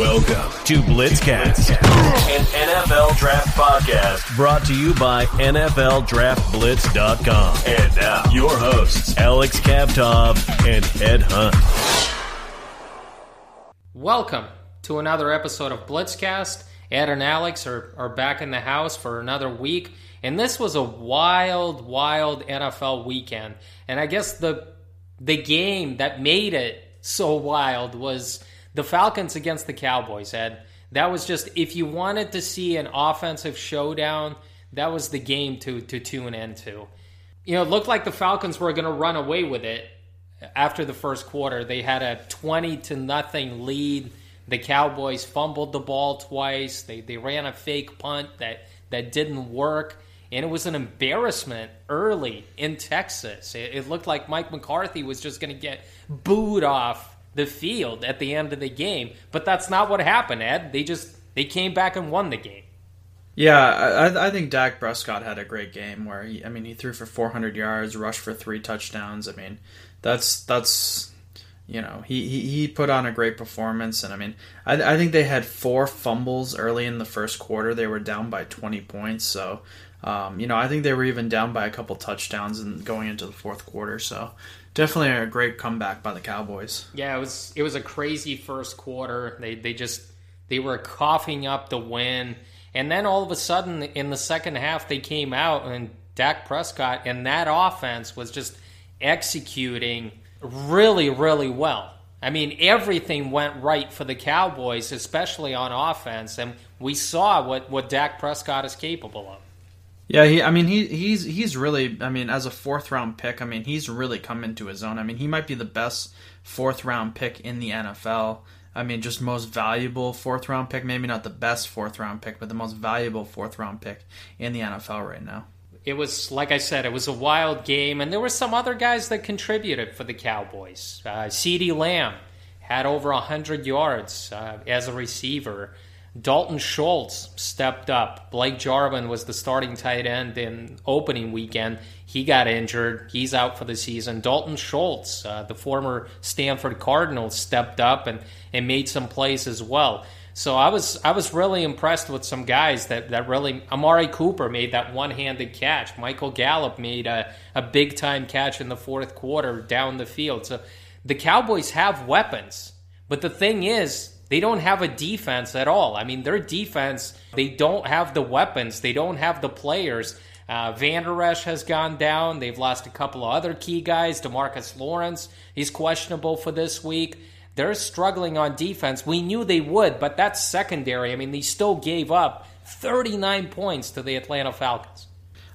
Welcome to Blitzcast, an NFL draft podcast brought to you by NFLDraftBlitz.com. And now, your hosts, Alex Kavtov and Ed Hunt. Welcome to another episode of Blitzcast. Ed and Alex are, are back in the house for another week. And this was a wild, wild NFL weekend. And I guess the the game that made it so wild was the Falcons against the Cowboys, Ed. That was just if you wanted to see an offensive showdown, that was the game to to tune into. You know, it looked like the Falcons were going to run away with it after the first quarter. They had a 20 to nothing lead. The Cowboys fumbled the ball twice. They they ran a fake punt that that didn't work. And it was an embarrassment early in Texas. It, it looked like Mike McCarthy was just going to get booed off the field at the end of the game. But that's not what happened, Ed. They just they came back and won the game. Yeah, I, I think Dak Prescott had a great game where he, I mean, he threw for 400 yards, rushed for three touchdowns. I mean, that's that's you know he, he, he put on a great performance, and I mean, I, I think they had four fumbles early in the first quarter. They were down by 20 points, so um, you know I think they were even down by a couple touchdowns and going into the fourth quarter. So definitely a great comeback by the Cowboys. Yeah, it was it was a crazy first quarter. They they just they were coughing up the win, and then all of a sudden in the second half they came out and Dak Prescott and that offense was just executing really really well. I mean everything went right for the Cowboys, especially on offense, and we saw what what Dak Prescott is capable of. Yeah, he. I mean, he he's he's really. I mean, as a fourth round pick, I mean, he's really come into his own. I mean, he might be the best fourth round pick in the NFL. I mean, just most valuable fourth round pick. Maybe not the best fourth round pick, but the most valuable fourth round pick in the NFL right now. It was like I said, it was a wild game, and there were some other guys that contributed for the Cowboys. Uh, Ceedee Lamb had over hundred yards uh, as a receiver. Dalton Schultz stepped up. Blake Jarwin was the starting tight end in opening weekend. He got injured. He's out for the season. Dalton Schultz, uh, the former Stanford Cardinal, stepped up and, and made some plays as well. So I was I was really impressed with some guys that, that really Amari Cooper made that one handed catch. Michael Gallup made a, a big time catch in the fourth quarter down the field. So the Cowboys have weapons. But the thing is, they don't have a defense at all. I mean, their defense, they don't have the weapons, they don't have the players. Uh, Vander Esch has gone down. They've lost a couple of other key guys. Demarcus Lawrence, he's questionable for this week. They're struggling on defense. We knew they would, but that's secondary. I mean, they still gave up 39 points to the Atlanta Falcons.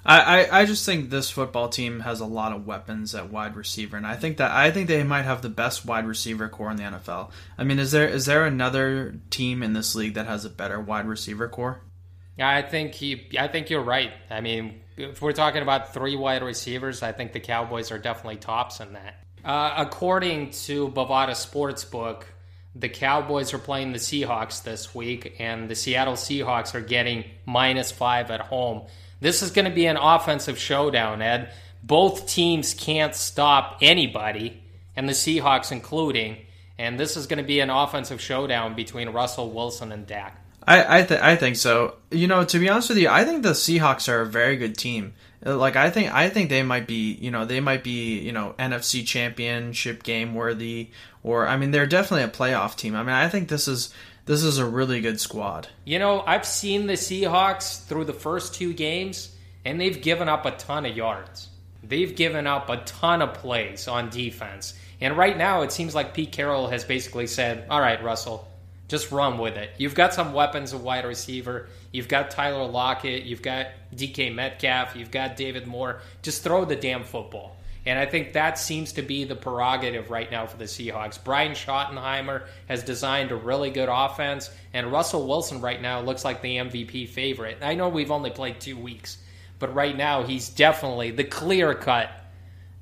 I, I, I just think this football team has a lot of weapons at wide receiver, and I think that I think they might have the best wide receiver core in the NFL. I mean, is there is there another team in this league that has a better wide receiver core? I think he. I think you're right. I mean, if we're talking about three wide receivers, I think the Cowboys are definitely tops in that. Uh, according to Bovada Sportsbook, the Cowboys are playing the Seahawks this week, and the Seattle Seahawks are getting minus five at home. This is going to be an offensive showdown, Ed. Both teams can't stop anybody, and the Seahawks including. And this is going to be an offensive showdown between Russell Wilson and Dak. I I, th- I think so. You know, to be honest with you, I think the Seahawks are a very good team. Like I think I think they might be, you know, they might be, you know, NFC championship game worthy or I mean they're definitely a playoff team. I mean, I think this is this is a really good squad. You know, I've seen the Seahawks through the first two games, and they've given up a ton of yards. They've given up a ton of plays on defense. And right now, it seems like Pete Carroll has basically said, All right, Russell, just run with it. You've got some weapons of wide receiver. You've got Tyler Lockett. You've got DK Metcalf. You've got David Moore. Just throw the damn football. And I think that seems to be the prerogative right now for the Seahawks. Brian Schottenheimer has designed a really good offense, and Russell Wilson right now looks like the MVP favorite. I know we've only played two weeks, but right now he's definitely the clear cut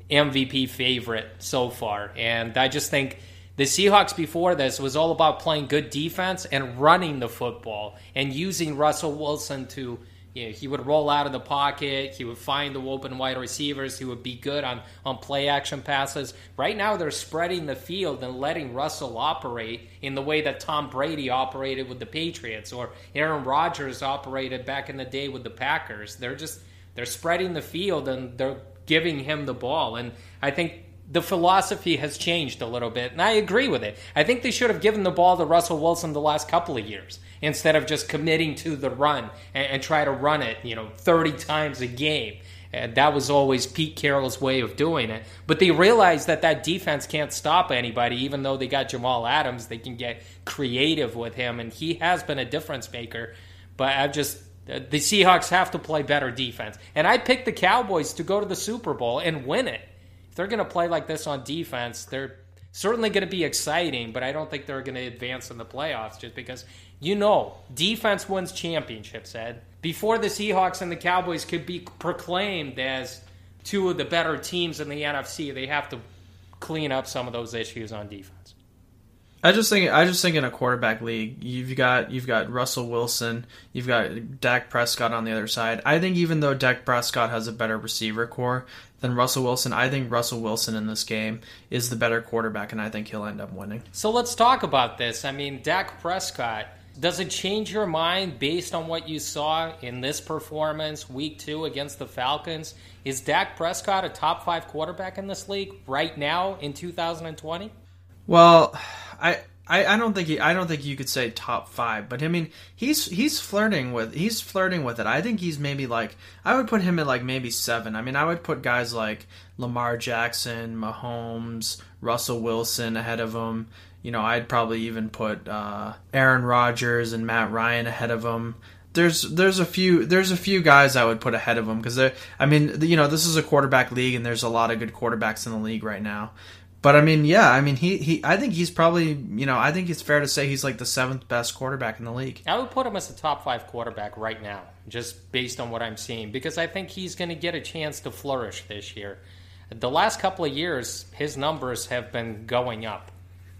MVP favorite so far. And I just think the Seahawks before this was all about playing good defense and running the football and using Russell Wilson to You know, he would roll out of the pocket. He would find the open wide receivers. He would be good on, on play action passes. Right now, they're spreading the field and letting Russell operate in the way that Tom Brady operated with the Patriots or Aaron Rodgers operated back in the day with the Packers. They're just they're spreading the field and they're giving him the ball. And I think the philosophy has changed a little bit, and I agree with it. I think they should have given the ball to Russell Wilson the last couple of years instead of just committing to the run and, and try to run it, you know, 30 times a game. And that was always Pete Carroll's way of doing it. But they realized that that defense can't stop anybody, even though they got Jamal Adams. They can get creative with him, and he has been a difference maker. But I've just uh, the Seahawks have to play better defense. And I picked the Cowboys to go to the Super Bowl and win it. If they're going to play like this on defense, they're certainly going to be exciting, but I don't think they're going to advance in the playoffs just because you know defense wins championships, Ed. Before the Seahawks and the Cowboys could be proclaimed as two of the better teams in the NFC, they have to clean up some of those issues on defense. I just think I just think in a quarterback league, you've got you've got Russell Wilson, you've got Dak Prescott on the other side. I think even though Dak Prescott has a better receiver core than Russell Wilson, I think Russell Wilson in this game is the better quarterback, and I think he'll end up winning. So let's talk about this. I mean, Dak Prescott. Does it change your mind based on what you saw in this performance, week two against the Falcons? Is Dak Prescott a top five quarterback in this league right now in 2020? Well, I, I, I don't think he, I don't think you could say top five, but I mean he's he's flirting with he's flirting with it. I think he's maybe like I would put him at like maybe seven. I mean I would put guys like Lamar Jackson, Mahomes, Russell Wilson ahead of him. You know I'd probably even put uh, Aaron Rodgers and Matt Ryan ahead of him. There's there's a few there's a few guys I would put ahead of him because I mean you know this is a quarterback league and there's a lot of good quarterbacks in the league right now. But I mean, yeah, I mean, he, he I think he's probably, you know, I think it's fair to say he's like the seventh best quarterback in the league. I would put him as a top five quarterback right now, just based on what I'm seeing, because I think he's going to get a chance to flourish this year. The last couple of years, his numbers have been going up,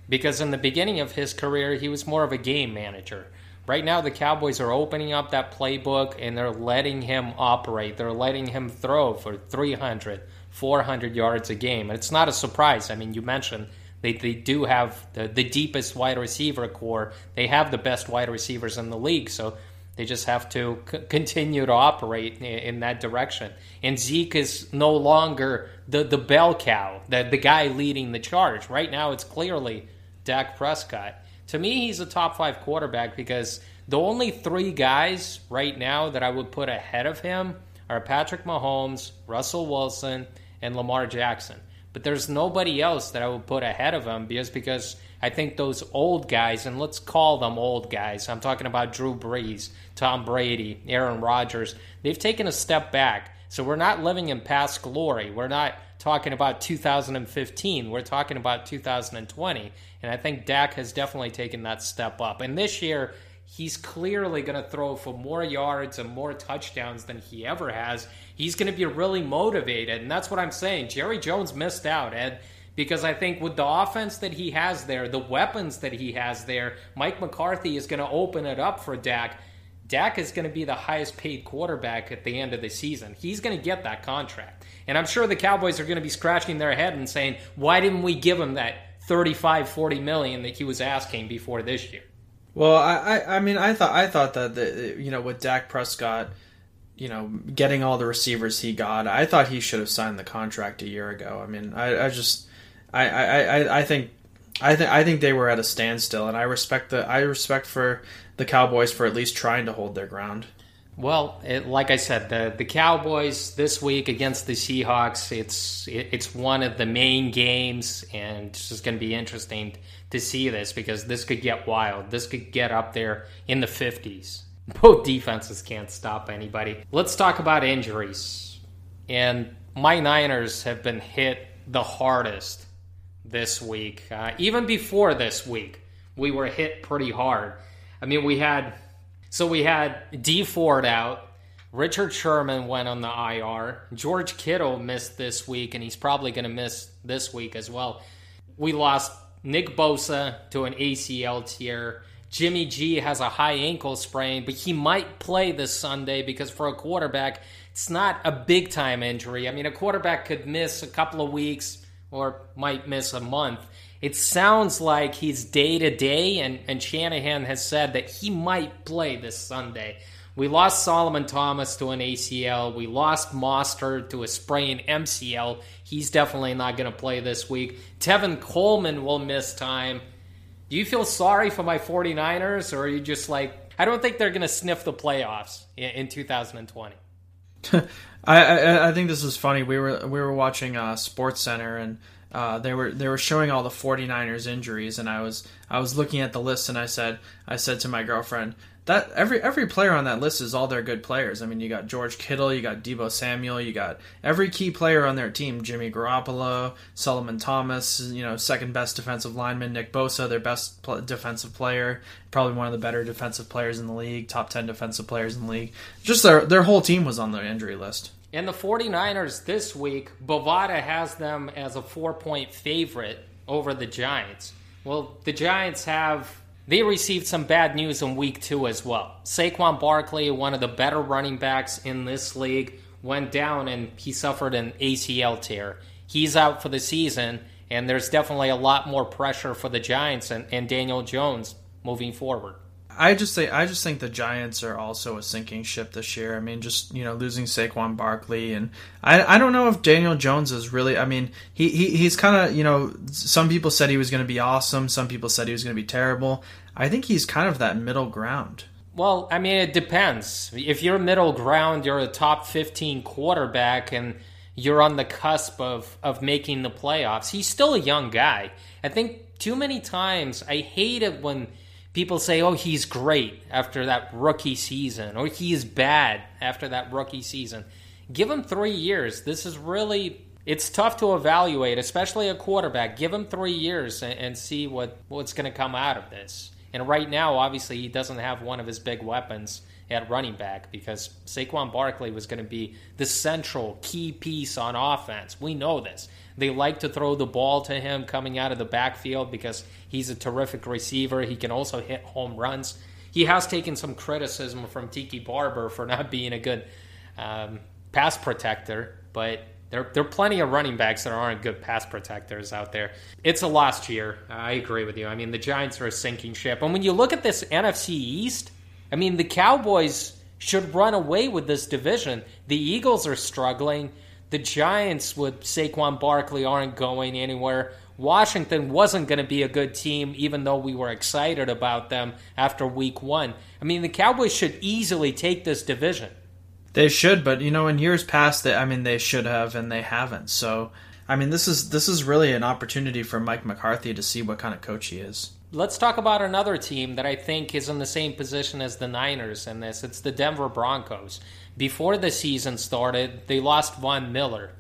because in the beginning of his career, he was more of a game manager. Right now, the Cowboys are opening up that playbook and they're letting him operate. They're letting him throw for 300, 400 yards a game. And it's not a surprise. I mean, you mentioned they, they do have the, the deepest wide receiver core. They have the best wide receivers in the league. So they just have to c- continue to operate in, in, that direction. And Zeke is no longer the, the bell cow, the, the guy leading the charge. Right now, it's clearly Dak Prescott. To me, he's a top five quarterback because the only three guys right now that I would put ahead of him are Patrick Mahomes, Russell Wilson, and Lamar Jackson. But there's nobody else that I would put ahead of him because because I think those old guys, and let's call them old guys. I'm talking about Drew Brees, Tom Brady, Aaron Rodgers. They've taken a step back. So we're not living in past glory. We're not talking about 2015. We're talking about 2020. And I think Dak has definitely taken that step up. And this year, he's clearly going to throw for more yards and more touchdowns than he ever has. He's going to be really motivated. And that's what I'm saying. Jerry Jones missed out, Ed, because I think with the offense that he has there, the weapons that he has there, Mike McCarthy is going to open it up for Dak. Dak is going to be the highest paid quarterback at the end of the season. He's going to get that contract. And I'm sure the Cowboys are going to be scratching their head and saying, why didn't we give him that 35, 40 million that he was asking before this year? Well, I, I, I mean, I thought, I thought that the, you know, with Dak Prescott, you know, getting all the receivers he got, I thought he should have signed the contract a year ago. I mean, I, I just, I, I, I think, I think, I think they were at a standstill, and I respect the, I respect for the Cowboys for at least trying to hold their ground. Well, it, like I said, the the Cowboys this week against the Seahawks, it's it, it's one of the main games, and it's just going to be interesting to see this because this could get wild. This could get up there in the fifties. Both defenses can't stop anybody. Let's talk about injuries. And my Niners have been hit the hardest this week. Uh, even before this week, we were hit pretty hard. I mean, we had so we had Dee Ford out. Richard Sherman went on the IR. George Kittle missed this week, and he's probably going to miss this week as well. We lost Nick Bosa to an ACL tear. Jimmy G has a high ankle sprain, but he might play this Sunday because for a quarterback, it's not a big time injury. I mean, a quarterback could miss a couple of weeks or might miss a month. It sounds like he's day to day, and and Shanahan has said that he might play this Sunday. We lost Solomon Thomas to an ACL. We lost Mostert to a sprained MCL. He's definitely not going to play this week. Tevin Coleman will miss time. Do you feel sorry for my 49ers, or are you just like, I don't think they're going to sniff the playoffs in, in 2020? I, I, I think this is funny. We were we were watching uh, Sports Center and uh, they were they were showing all the 49ers injuries and I was I was looking at the list and I said I said to my girlfriend that every every player on that list is all their good players. I mean, you got George Kittle, you got Deebo Samuel, you got every key player on their team: Jimmy Garoppolo, Solomon Thomas, you know, second best defensive lineman, Nick Bosa, their best pl- defensive player, probably one of the better defensive players in the league, top ten defensive players in the league. Just their their whole team was on the injury list. And the 49ers this week, Bovada has them as a four point favorite over the Giants. Well, the Giants have they received some bad news in week two as well. Saquon Barkley, one of the better running backs in this league, went down and he suffered an ACL tear. He's out for the season, and there's definitely a lot more pressure for the Giants and, and Daniel Jones moving forward. I just say I just think the Giants are also a sinking ship this year. I mean, just you know losing Saquon Barkley and I I don't know if Daniel Jones is really. I mean, he, he he's kind of you know some people said he was going to be awesome. Some people said he was going to be terrible. I think he's kind of that middle ground. Well, I mean, it depends. If you're middle ground, you're a top 15 quarterback and you're on the cusp of, of making the playoffs. He's still a young guy. I think too many times I hate it when people say, oh, he's great after that rookie season, or he's bad after that rookie season. Give him three years. This is really. It's tough to evaluate, especially a quarterback. Give him three years and, and see what, what's going to come out of this. And right now, obviously, he doesn't have one of his big weapons at running back because Saquon Barkley was going to be the central key piece on offense. We know this. They like to throw the ball to him coming out of the backfield because he's a terrific receiver. He can also hit home runs. He has taken some criticism from Tiki Barber for not being a good um, pass protector, but there, there are plenty of running backs that aren't good pass protectors out there. It's a lost year. I agree with you. I mean, the Giants are a sinking ship. And when you look at this NFC East, I mean, the Cowboys should run away with this division. The Eagles are struggling. The Giants with Saquon Barkley aren't going anywhere. Washington wasn't going to be a good team, even though we were excited about them after week one. I mean, the Cowboys should easily take this division. They should, but you know, in years past, they, I mean, they should have, and they haven't. So, I mean, this is this is really an opportunity for Mike McCarthy to see what kind of coach he is. Let's talk about another team that I think is in the same position as the Niners in this. It's the Denver Broncos. Before the season started, they lost Von Miller.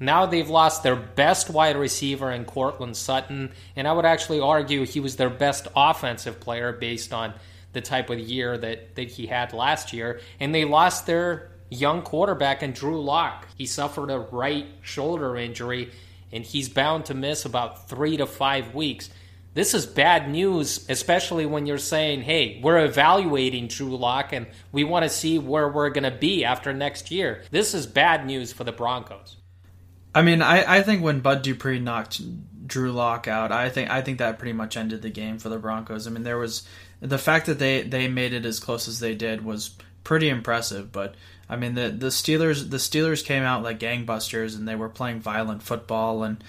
Now they've lost their best wide receiver in Courtland Sutton, and I would actually argue he was their best offensive player based on the type of year that, that he had last year. And they lost their young quarterback in Drew Lock. He suffered a right shoulder injury, and he's bound to miss about three to five weeks. This is bad news, especially when you're saying, hey, we're evaluating Drew Lock and we want to see where we're going to be after next year. This is bad news for the Broncos. I mean, I, I think when Bud Dupree knocked Drew Lock out, I think I think that pretty much ended the game for the Broncos. I mean, there was the fact that they, they made it as close as they did was pretty impressive, but I mean the the Steelers the Steelers came out like gangbusters and they were playing violent football and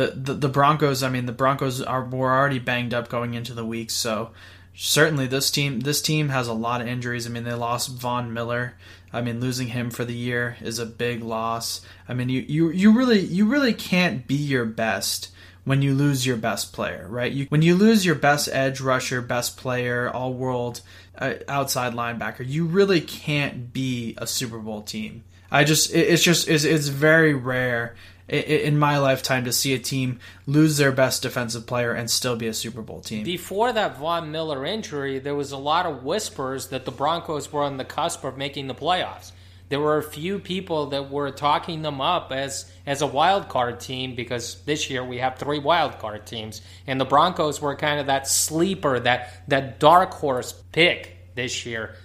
the, the, Broncos. I mean, the Broncos are were already banged up going into the week, so certainly this team this team has a lot of injuries. I mean, they lost Von Miller. I mean, losing him for the year is a big loss. I mean, you you, you really you really can't be your best when you lose your best player, right? You, when you lose your best edge rusher, best player, all world uh, outside linebacker, you really can't be a Super Bowl team. I just it, it's just it's, it's very rare in my lifetime to see a team lose their best defensive player and still be a Super Bowl team. Before that Von Miller injury, there was a lot of whispers that the Broncos were on the cusp of making the playoffs. there were a few people that were talking them up as as a wild card team because this year we have three wild card teams, and the Broncos were kind of that sleeper, that that dark horse pick this year.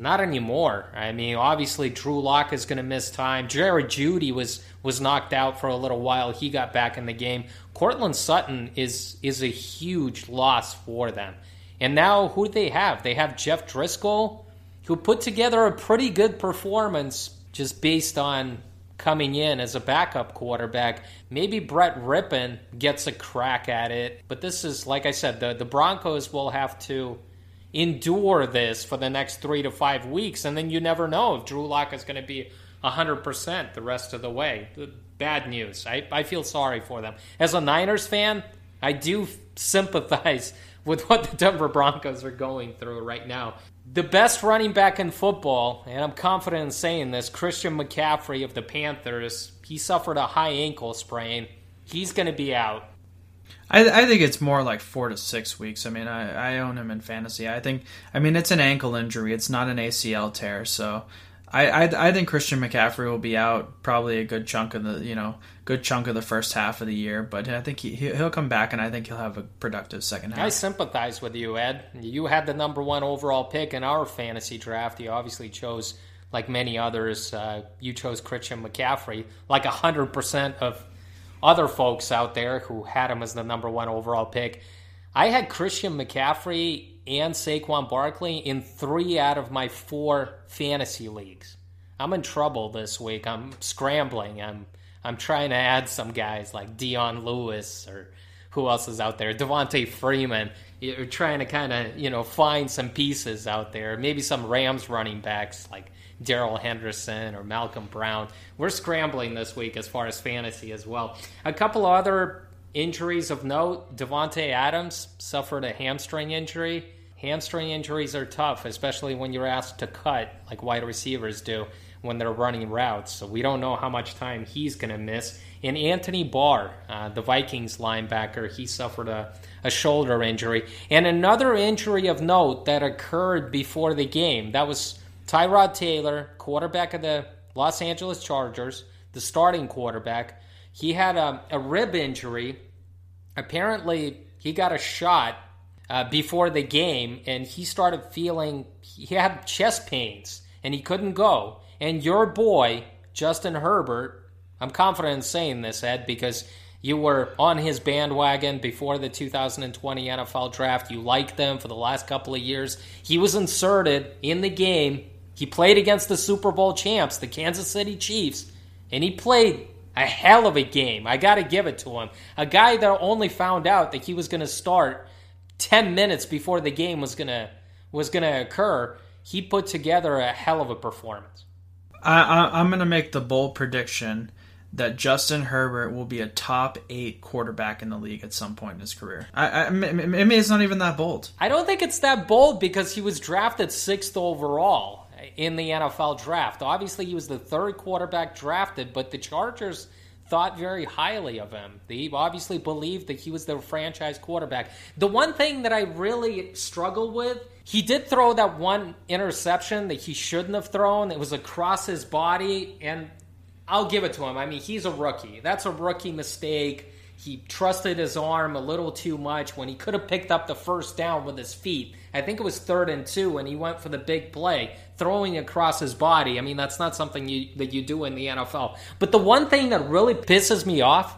Not anymore. I mean, obviously Drew Lock is going to miss time. Jerry Jeudy was was knocked out for a little while. He got back in the game. Courtland Sutton is is a huge loss for them. And now who do they have? They have Jeff Driskel, who put together a pretty good performance just based on coming in as a backup quarterback. Maybe Brett Rypien gets a crack at it. But this is like I said, the, the Broncos will have to endure this for the next three to five weeks, and then you never know if Drew Lock is going to be 100% the rest of the way. Bad news. I, I feel sorry for them. As a Niners fan, I do sympathize with what the Denver Broncos are going through right now. The best running back in football, and I'm confident in saying this, Christian McCaffrey of the Panthers, he suffered a high ankle sprain. He's going to be out. I, I think it's more like four to six weeks. I mean, I, I own him in fantasy. I think, I mean, it's an ankle injury. It's not an ACL tear. So I, I, I think Christian McCaffrey will be out probably a good chunk of the, you know, good chunk of the first half of the year. But I think he, he'll come back and I think he'll have a productive second half. I sympathize with you, Ed. You had the number one overall pick in our fantasy draft. You obviously chose, like many others, uh, you chose Christian McCaffrey. Like 100% of other folks out there who had him as the number one overall pick. I had Christian McCaffrey and Saquon Barkley in three out of my four fantasy leagues. I'm in trouble this week. I'm scrambling. I'm I'm trying to add some guys like Dion Lewis or who else is out there? Devonta Freeman. You're trying to kind of you know find some pieces out there. Maybe some Rams running backs like Darrell Henderson or Malcolm Brown. We're scrambling this week as far as fantasy as well. A couple other injuries of note Davante Adams suffered a hamstring injury. Hamstring injuries are tough, especially when you're asked to cut, like wide receivers do when they're running routes. So we don't know how much time he's going to miss. And Anthony Barr, uh, the Vikings linebacker, he suffered a, a shoulder injury. And another injury of note that occurred before the game that was Tyrod Taylor, quarterback of the Los Angeles Chargers, the starting quarterback, he had a, a rib injury. Apparently, he got a shot uh, before the game and he started feeling, he had chest pains and he couldn't go. And your boy, Justin Herbert, I'm confident in saying this, Ed, because you were on his bandwagon before the 2020 NFL draft. You liked them for the last couple of years. He was inserted in the game he played against the Super Bowl champs, the Kansas City Chiefs, and he played a hell of a game. I got to give it to him. A guy that only found out that he was going to start 10 minutes before the game was going to was going to occur, he put together a hell of a performance. I, I, I'm going to make the bold prediction that Justin Herbert will be a top eight quarterback in the league at some point in his career. I, I, maybe it's not even that bold. I don't think it's that bold because he was drafted sixth overall in the NFL draft. Obviously, he was the third quarterback drafted, but the Chargers thought very highly of him. They obviously believed that he was their franchise quarterback. The one thing that I really struggle with, he did throw that one interception that he shouldn't have thrown. It was across his body, and I'll give it to him. I mean, he's a rookie. That's a rookie mistake. He trusted his arm a little too much when he could have picked up the first down with his feet. I think it was third and two, and he went for the big play, throwing across his body. I mean, that's not something you, that you do in the NFL. But the one thing that really pisses me off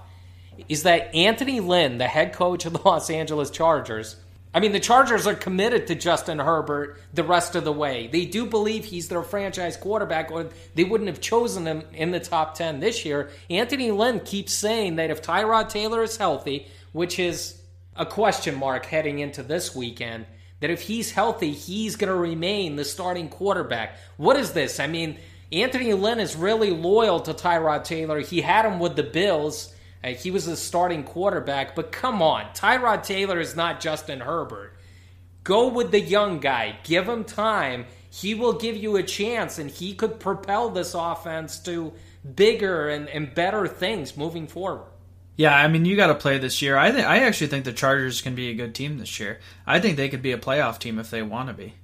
is that Anthony Lynn, the head coach of the Los Angeles Chargers, I mean, the Chargers are committed to Justin Herbert the rest of the way. They do believe he's their franchise quarterback, or they wouldn't have chosen him in the top 10 this year. Anthony Lynn keeps saying that if Tyrod Taylor is healthy, which is a question mark heading into this weekend, that if he's healthy, he's going to remain the starting quarterback. What is this? I mean, Anthony Lynn is really loyal to Tyrod Taylor. He had him with the Bills. He was the starting quarterback, but come on, Tyrod Taylor is not Justin Herbert. Go with the young guy, give him time. He will give you a chance, and he could propel this offense to bigger and, and better things moving forward. Yeah, I mean, you got to play this year. I think I actually think the Chargers can be a good team this year. I think they could be a playoff team if they want to be.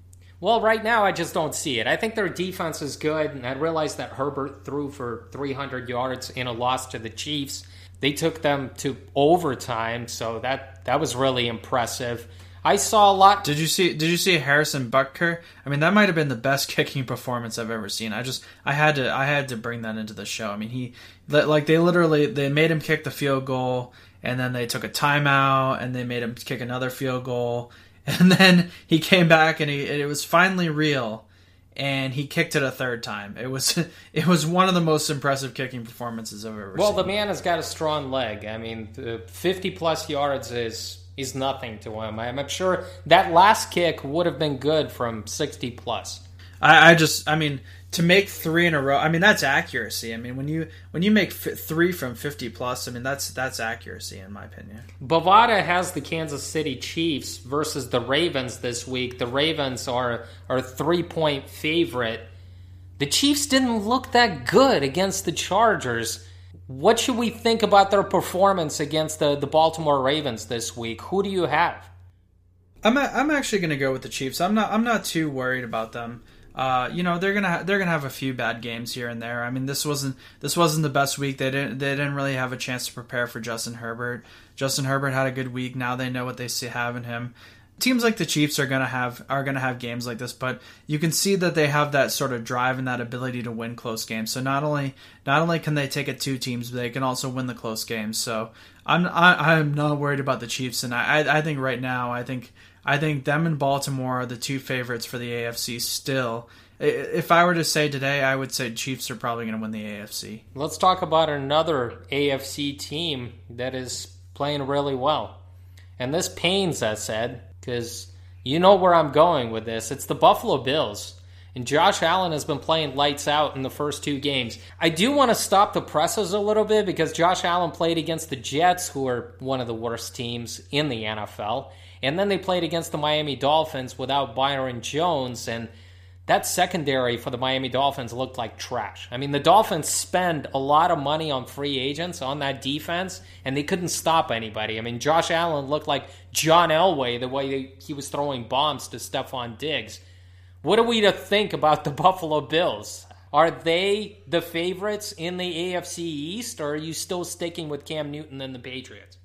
Well, right now I just don't see it. I think their defense is good, and I realize that Herbert threw for 300 yards in a loss to the Chiefs. They took them to overtime, so that that was really impressive. I saw a lot. Did you see? Did you see Harrison Butker? I mean, that might have been the best kicking performance I've ever seen. I just, I had to, I had to bring that into the show. I mean, he, like, they literally, they made him kick the field goal, and then they took a timeout, and they made him kick another field goal, and then he came back, and he, it was finally real, and he kicked it a third time. It was, it was one of the most impressive kicking performances I've ever well, seen. the man has got a strong leg. I mean, 50 plus yards is is nothing to him. I'm sure that last kick would have been good from 60 plus. I, I just, I mean, to make three in a row, I mean that's accuracy. I mean when you when you make f- three from 50 plus, I mean that's that's accuracy in my opinion. Bovada has the Kansas City Chiefs versus the Ravens this week. The Ravens are are a three point favorite. The Chiefs didn't look that good against the Chargers. What should we think about their performance against the, the Baltimore Ravens this week? Who do you have? I'm a, I'm actually going to go with the Chiefs. I'm not I'm not too worried about them. Uh, you know they're gonna ha- they're gonna have a few bad games here and there. I mean this wasn't this wasn't the best week. They didn't they didn't really have a chance to prepare for Justin Herbert. Justin Herbert had a good week. Now they know what they see have in him teams like the Chiefs are gonna have are gonna have games like this, but you can see that they have that sort of drive and that ability to win close games. So not only not only can they take it two teams, but they can also win the close games. So I'm I, I'm not worried about the Chiefs, and I I think right now I think I think them and Baltimore are the two favorites for the AFC still. If I were to say today, I would say Chiefs are probably going to win the AFC. Let's talk about another AFC team that is playing really well. And this pains us, said because you know where I'm going with this. It's the Buffalo Bills. And Josh Allen has been playing lights out in the first two games. I do want to stop the presses a little bit because Josh Allen played against the Jets, who are one of the worst teams in the NFL. And then they played against the Miami Dolphins without Byron Jones. And that secondary for the Miami Dolphins looked like trash. I mean, the Dolphins spend a lot of money on free agents on that defense, and they couldn't stop anybody. I mean, Josh Allen looked like John Elway the way he was throwing bombs to Stefon Diggs. What are we to think about the Buffalo Bills? Are they the favorites in the AFC East, or are you still sticking with Cam Newton and the Patriots?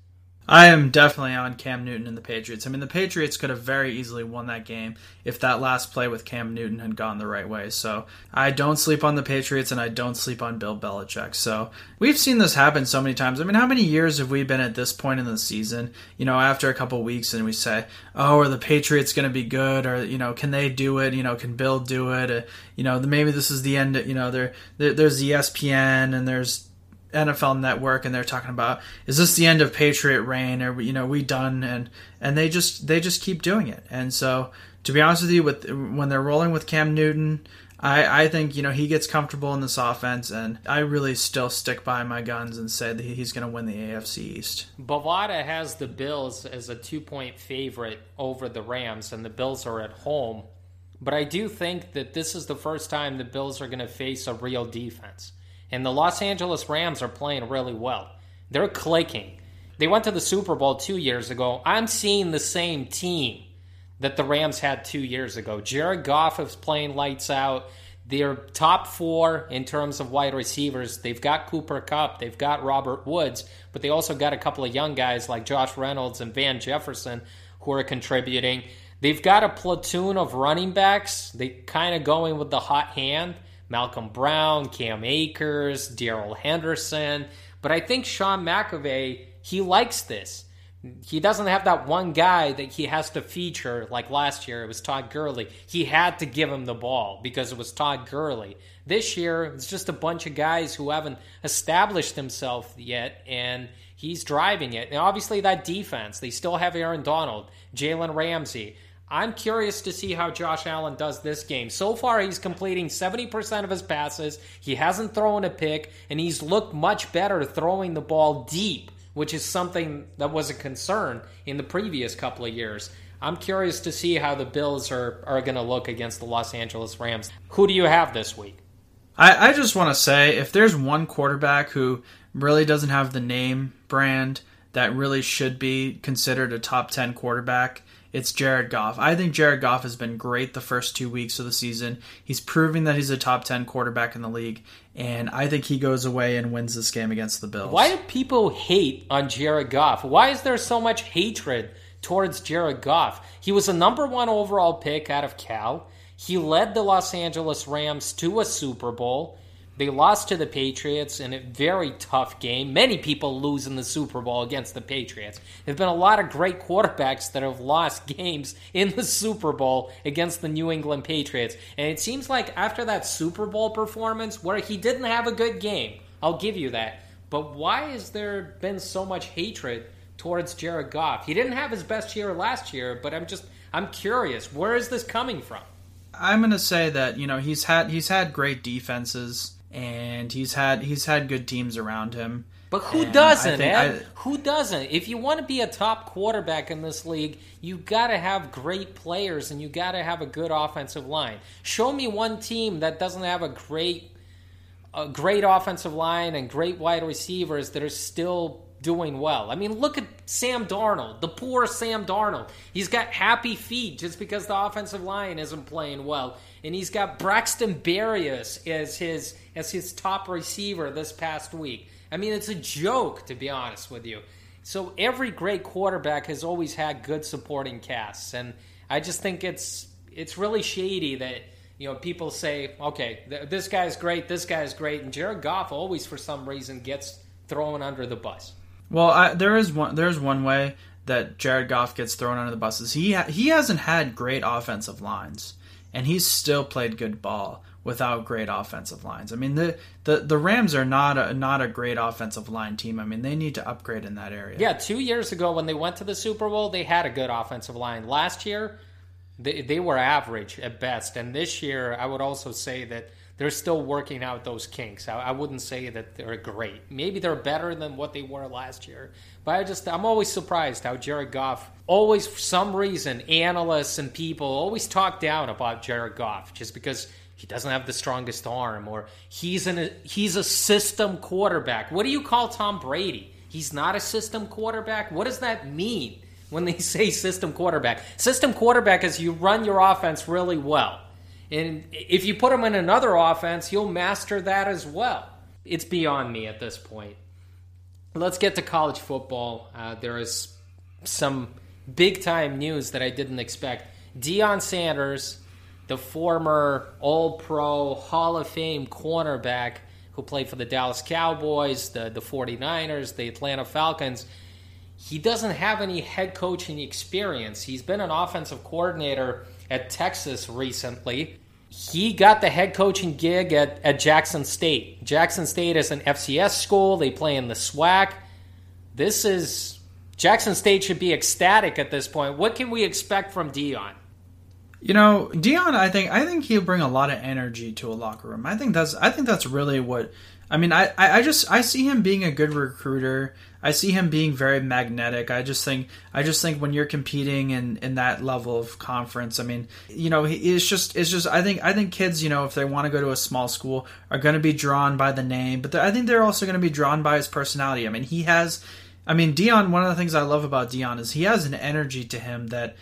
I am definitely on Cam Newton and the Patriots. I mean, the Patriots could have very easily won that game if that last play with Cam Newton had gone the right way. So I don't sleep on the Patriots and I don't sleep on Bill Belichick. So we've seen this happen so many times. I mean, how many years have we been at this point in the season, you know, after a couple weeks and we say, oh, are the Patriots going to be good? Or, you know, can they do it? You know, can Bill do it? Uh, you know, maybe this is the end. You know, there there's ESPN and there's NFL Network and they're talking about is this the end of Patriot reign or you know we done and and they just they just keep doing it and so to be honest with you with when they're rolling with Cam Newton I, I think you know he gets comfortable in this offense and I really still stick by my guns and say that he's going to win the AFC East. Bovada has the Bills as a two point favorite over the Rams and the Bills are at home but I do think that this is the first time the Bills are going to face a real defense. And the Los Angeles Rams are playing really well. They're clicking. They went to the Super Bowl two years ago. I'm seeing the same team that the Rams had two years ago. Jared Goff is playing lights out. They're top four in terms of wide receivers. They've got Cooper Kupp, they've got Robert Woods, but they also got a couple of young guys like Josh Reynolds and Van Jefferson who are contributing. They've got a platoon of running backs. They kind of going with the hot hand. Malcolm Brown, Cam Akers, Darrell Henderson. But I think Sean McVay, he likes this. He doesn't have that one guy that he has to feature like last year. It was Todd Gurley. He had to give him the ball because it was Todd Gurley. This year, it's just a bunch of guys who haven't established themselves yet, and he's driving it. And obviously, that defense, they still have Aaron Donald, Jalen Ramsey. I'm curious to see how Josh Allen does this game. So far, he's completing 70% of his passes. He hasn't thrown a pick, and he's looked much better throwing the ball deep, which is something that was a concern in the previous couple of years. I'm curious to see how the Bills are, are going to look against the Los Angeles Rams. Who do you have this week? I, I just want to say if there's one quarterback who really doesn't have the name brand that really should be considered a top 10 quarterback it's Jared Goff. I think Jared Goff has been great the first two weeks of the season. He's proving that he's a top 10 quarterback in the league, and I think he goes away and wins this game against the Bills. Why do people hate on Jared Goff? Why is there so much hatred towards Jared Goff? He was a number one overall pick out of Cal. He led the Los Angeles Rams to a Super Bowl. They lost to the Patriots in a very tough game. Many people lose in the Super Bowl against the Patriots. There have been a lot of great quarterbacks that have lost games in the Super Bowl against the New England Patriots. And it seems like after that Super Bowl performance, where he didn't have a good game, I'll give you that. But why has there been so much hatred towards Jared Goff? He didn't have his best year last year, but I'm just I'm curious, where is this coming from? I'm going to say that, you know, he's had he's had great defenses and he's had he's had good teams around him. But who And doesn't, Ed? Eh? I- who doesn't? If you want to be a top quarterback in this league, you got to have great players and you got to have a good offensive line. Show me one team that doesn't have a great a great offensive line and great wide receivers that are still doing well. I mean, look at Sam Darnold, the poor Sam Darnold. He's got happy feet just because the offensive line isn't playing well, and he's got Braxton Berrios as his as his top receiver this past week. I mean, it's a joke to be honest with you. So every great quarterback has always had good supporting casts, and I just think it's it's really shady that you know people say, okay, th- this guy's great, this guy's great, and Jared Goff always for some reason gets thrown under the bus. Well, I, there is one. There's one way that Jared Goff gets thrown under the buses. He ha- he hasn't had great offensive lines, and he's still played good ball without great offensive lines. I mean, the the, the Rams are not a not a great offensive line team. I mean, they need to upgrade in that area. Yeah, two years ago when they went to the Super Bowl, they had a good offensive line. Last year, they, they were average at best. And this year, I would also say that they're still working out those kinks. I, I wouldn't say that they're great. Maybe they're better than what they were last year. But I just, I'm always surprised how Jared Goff, always for some reason, analysts and people always talk down about Jared Goff just because he doesn't have the strongest arm or he's an a he's a system quarterback. What do you call Tom Brady? He's not a system quarterback. What does that mean when they say system quarterback? System quarterback is you run your offense really well. And if you put him in another offense, he'll master that as well. It's beyond me at this point. Let's get to college football. Uh, there is some big time news that I didn't expect. Deion Sanders, the former All Pro Hall of Fame cornerback who played for the Dallas Cowboys, the, the 49ers, the Atlanta Falcons, he doesn't have any head coaching experience. He's been an offensive coordinator at Texas recently. He got the head coaching gig at, at Jackson State. Jackson State is an FCS school. They play in the SWAC. This is Jackson State should be ecstatic at this point. What can we expect from Deion? You know, Deion, I think I think he'll bring a lot of energy to a locker room. I think that's I think that's really what I mean. I, I, just I see him being a good recruiter. I see him being very magnetic. I just think I just think when you're competing in, in that level of conference, I mean, you know, it's just it's just I think I think kids, you know, if they want to go to a small school, are going to be drawn by the name, but I think they're also going to be drawn by his personality. I mean, he has. I mean, Deion. One of the things I love about Deion is he has an energy to him that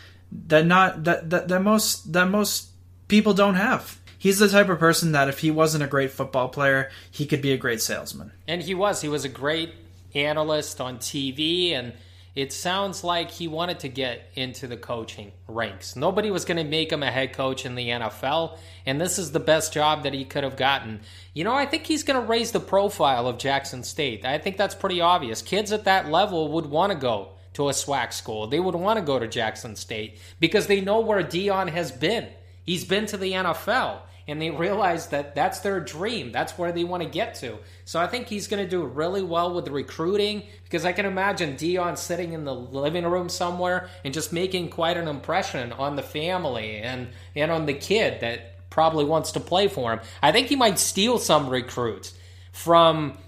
that not that that, that most that most people don't have. He's the type of person that if he wasn't a great football player, he could be a great salesman. And he was. He was a great analyst on TV, and it sounds like he wanted to get into the coaching ranks. Nobody was going to make him a head coach in the NFL, and this is the best job that he could have gotten. You know, I think he's going to raise the profile of Jackson State. I think that's pretty obvious. Kids at that level would want to go to a SWAC school. They would want to go to Jackson State because they know where Deion has been. He's been to the NFL and they realize that that's their dream. That's where they want to get to. So I think he's going to do really well with recruiting because I can imagine Deion sitting in the living room somewhere and just making quite an impression on the family and and on the kid that probably wants to play for him. I think he might steal some recruits from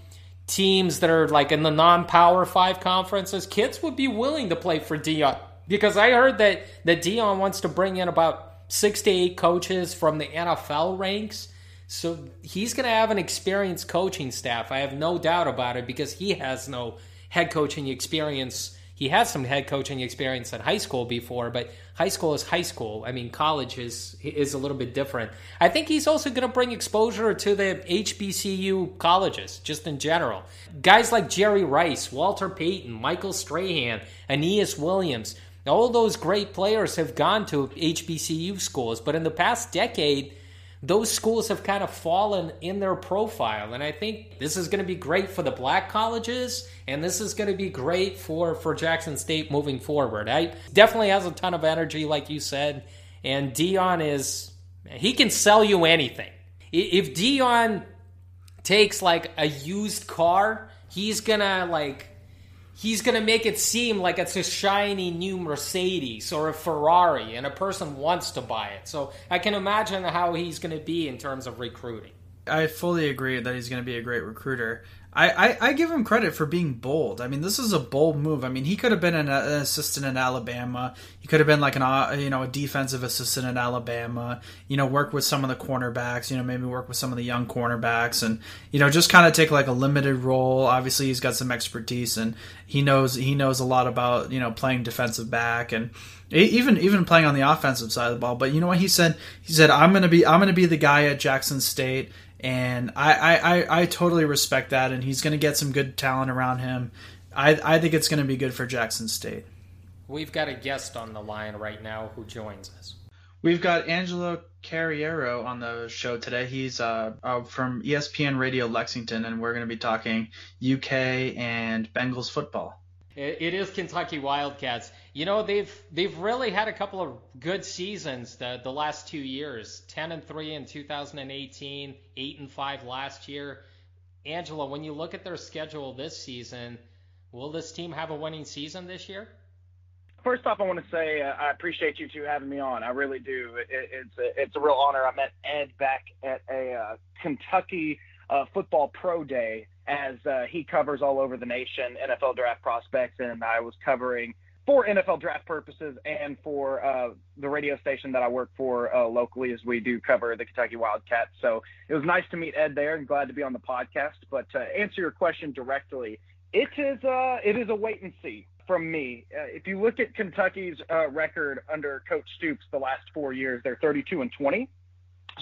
teams that are like in the non-power 5 conferences. Kids would be willing to play for Deion because I heard that that Deion wants to bring in about six to eight coaches from the NFL ranks. So he's going to have an experienced coaching staff. I have no doubt about it because he has no head coaching experience. He has some head coaching experience in high school before, but high school is high school. I mean, college is is a little bit different. I think he's also going to bring exposure to the HBCU colleges, just in general. Guys like Jerry Rice, Walter Payton, Michael Strahan, Aeneas Williams, all those great players have gone to HBCU schools, but in the past decade those schools have kind of fallen in their profile. And I think this is going to be great for the black colleges, and this is going to be great for, for Jackson State moving forward. I definitely has a ton of energy, like you said. And Deion is, he can sell you anything. If Deion takes like a used car, he's going to like he's going to make it seem like it's a shiny new Mercedes or a Ferrari and a person wants to buy it. So I can imagine how he's going to be in terms of recruiting. I fully agree that he's going to be a great recruiter. I, I, I, give him credit for being bold. I mean, this is a bold move. I mean, he could have been an, an, assistant in Alabama. He could have been like an uh, you know a defensive assistant in Alabama. You know, work with some of the cornerbacks. You know, maybe work with some of the young cornerbacks, and you know, just kind of take like a limited role. Obviously, he's got some expertise, and he knows he knows a lot about you know playing defensive back and even even playing on the offensive side of the ball. But you know what he said? He said, "I'm gonna be I'm gonna be the guy at Jackson State." And I, I, I, totally respect that, and he's going to get some good talent around him. I, I think it's going to be good for Jackson State. We've got a guest on the line right now who joins us. We've got Angelo Carriero on the show today. He's uh, uh, from ESPN Radio Lexington, and we're going to be talking UK and Bengals football. It is Kentucky Wildcats. You know they've they've really had a couple of good seasons the the last two years. Ten and three in 2018, eight and five last year. Angelo, when you look at their schedule this season, will this team have a winning season this year? First off, I want to say uh, I appreciate you two having me on. I really do. It, it's a, it's a real honor. I met Ed back at a uh, Kentucky uh, football pro day as uh, he covers all over the nation NFL draft prospects, and I was covering for NFL draft purposes and for uh, the radio station that I work for uh, locally as we do cover the Kentucky Wildcats. So it was nice to meet Ed there and glad to be on the podcast. But to answer your question directly, it is uh, it is a wait and see from me. Uh, if you look at Kentucky's uh, record under Coach Stoops the last four years, they're 32 and 20.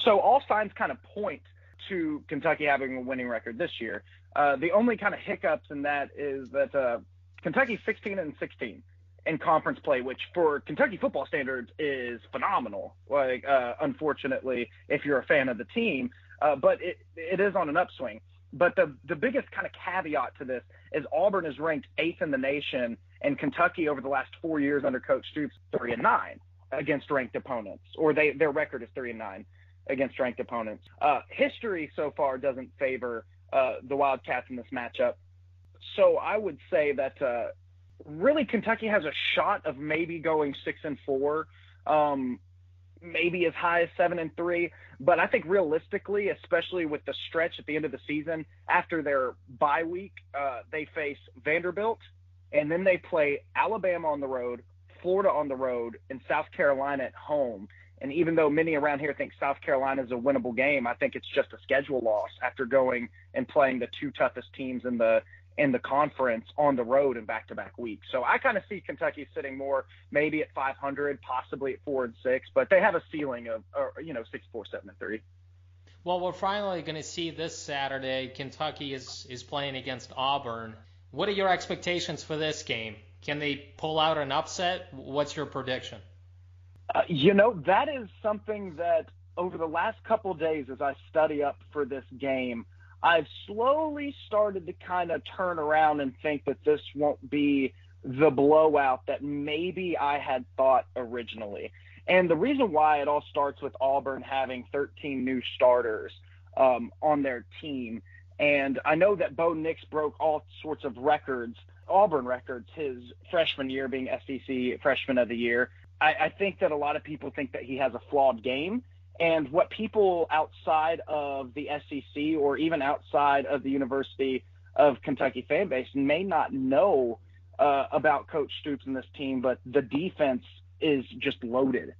So all signs kind of point to Kentucky having a winning record this year. Uh, the only kind of hiccups in that is that Kentucky's 16 and 16 in conference play, which for Kentucky football standards is phenomenal. Like, uh, unfortunately, if you're a fan of the team, uh, but it it is on an upswing. But the the biggest kind of caveat to this is Auburn is ranked eighth in the nation, and Kentucky over the last four years under Coach Stoops three and nine against ranked opponents, or they their record is three and nine against ranked opponents. Uh, history so far doesn't favor uh, the Wildcats in this matchup. So I would say that uh, really Kentucky has a shot of maybe going six and four, um, maybe as high as seven and three. But I think realistically, especially with the stretch at the end of the season after their bye week, uh, they face Vanderbilt, and then they play Alabama on the road, Florida on the road, and South Carolina at home. And even though many around here think South Carolina is a winnable game, I think it's just a schedule loss after going and playing the two toughest teams in the in the conference on the road in back-to-back weeks. So I kind of see Kentucky sitting more maybe at 500, possibly at four and six, but they have a ceiling of uh, you know six, four, seven, and three. Well, we're finally going to see this Saturday. Kentucky is is playing against Auburn. What are your expectations for this game? Can they pull out an upset? What's your prediction? Uh, you know, that is something that over the last couple days, as I study up for this game, I've slowly started to kind of turn around and think that this won't be the blowout that maybe I had thought originally. And the reason why it all starts with Auburn having 13 new starters um, on their team. And I know that Bo Nix broke all sorts of records, Auburn records, his freshman year being SEC Freshman of the Year. I, I think that a lot of people think that he has a flawed game. And what people outside of the SEC or even outside of the University of Kentucky fan base may not know uh, about Coach Stoops and this team, but the defense is just loaded.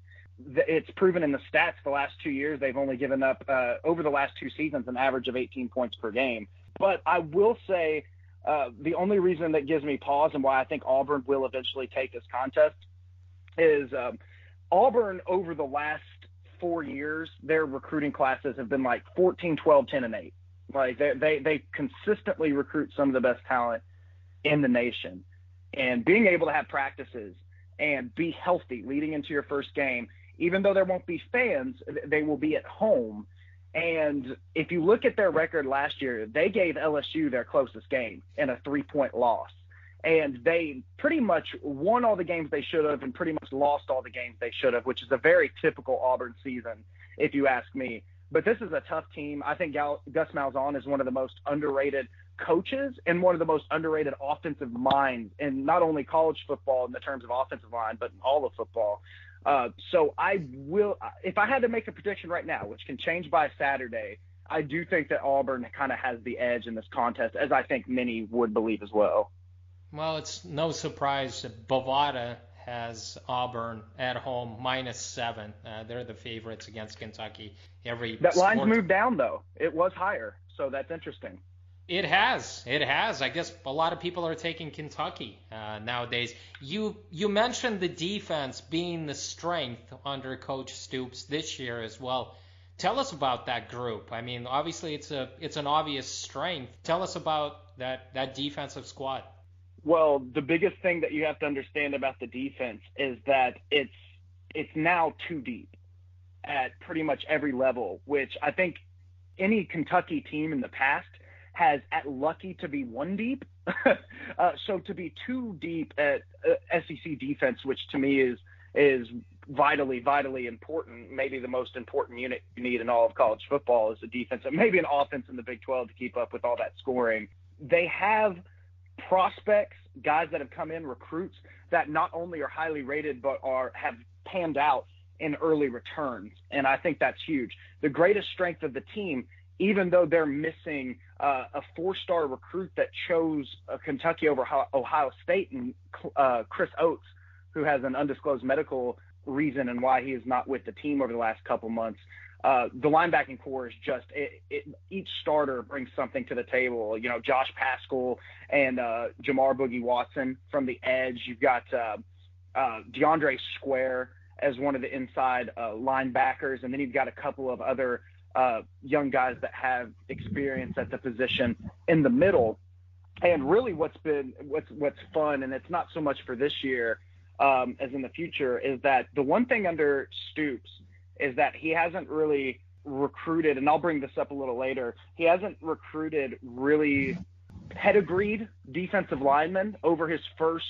It's proven in the stats the last two years they've only given up uh, over the last two seasons an average of 18 points per game. But I will say uh, the only reason that gives me pause and why I think Auburn will eventually take this contest is um, Auburn over the last four years, their recruiting classes have been like 14, 12, 10, and 8. Like they, they, they consistently recruit some of the best talent in the nation. And being able to have practices and be healthy leading into your first game, even though there won't be fans, they will be at home. And if you look at their record last year, they gave LSU their closest game in a three point loss. And they pretty much won all the games they should have and pretty much lost all the games they should have, which is a very typical Auburn season, if you ask me. But this is a tough team. I think Gus Malzahn is one of the most underrated coaches and one of the most underrated offensive minds in not only college football in the terms of offensive line, but in all of football. Uh, so I will, if I had to make a prediction right now, which can change by Saturday, I do think that Auburn kind of has the edge in this contest, as I think many would believe as well. Well, it's no surprise that Bovada has Auburn at home minus seven. Uh, they're the favorites against Kentucky. Every that line's moved down though; it was higher, so that's interesting. It has. It has. I guess a lot of people are taking Kentucky uh, nowadays. You you mentioned the defense being the strength under Coach Stoops this year as well. Tell us about that group. I mean, obviously it's a it's an obvious strength. Tell us about that that defensive squad. Well, the biggest thing that you have to understand about the defense is that it's it's now too deep at pretty much every level, which I think any Kentucky team in the past has at lucky to be one deep. uh, so to be two deep at uh, SEC defense, which to me is is vitally, vitally important. Maybe the most important unit you need in all of college football is a defense, and maybe an offense in the Big 12 to keep up with all that scoring. They have prospects, guys that have come in, recruits that not only are highly rated but are have panned out in early returns, and I think that's huge. The greatest strength of the team even though they're missing uh, a four-star recruit that chose uh, Kentucky over Ohio State and uh, Chris Oats, who has an undisclosed medical reason and why he is not with the team over the last couple months. Uh, the linebacking core is just it, it, each starter brings something to the table. You know, Josh Paschal and uh, Jamar Boogie Watson from the edge. You've got uh, uh, DeAndre Square as one of the inside uh, linebackers, and then you've got a couple of other young guys that have experience at the position in the middle. And really, what's been what's what's fun, and it's not so much for this year um, as in the future, is that the one thing under Stoops is that he hasn't really recruited, and I'll bring this up a little later. He hasn't recruited really pedigreed defensive linemen over his first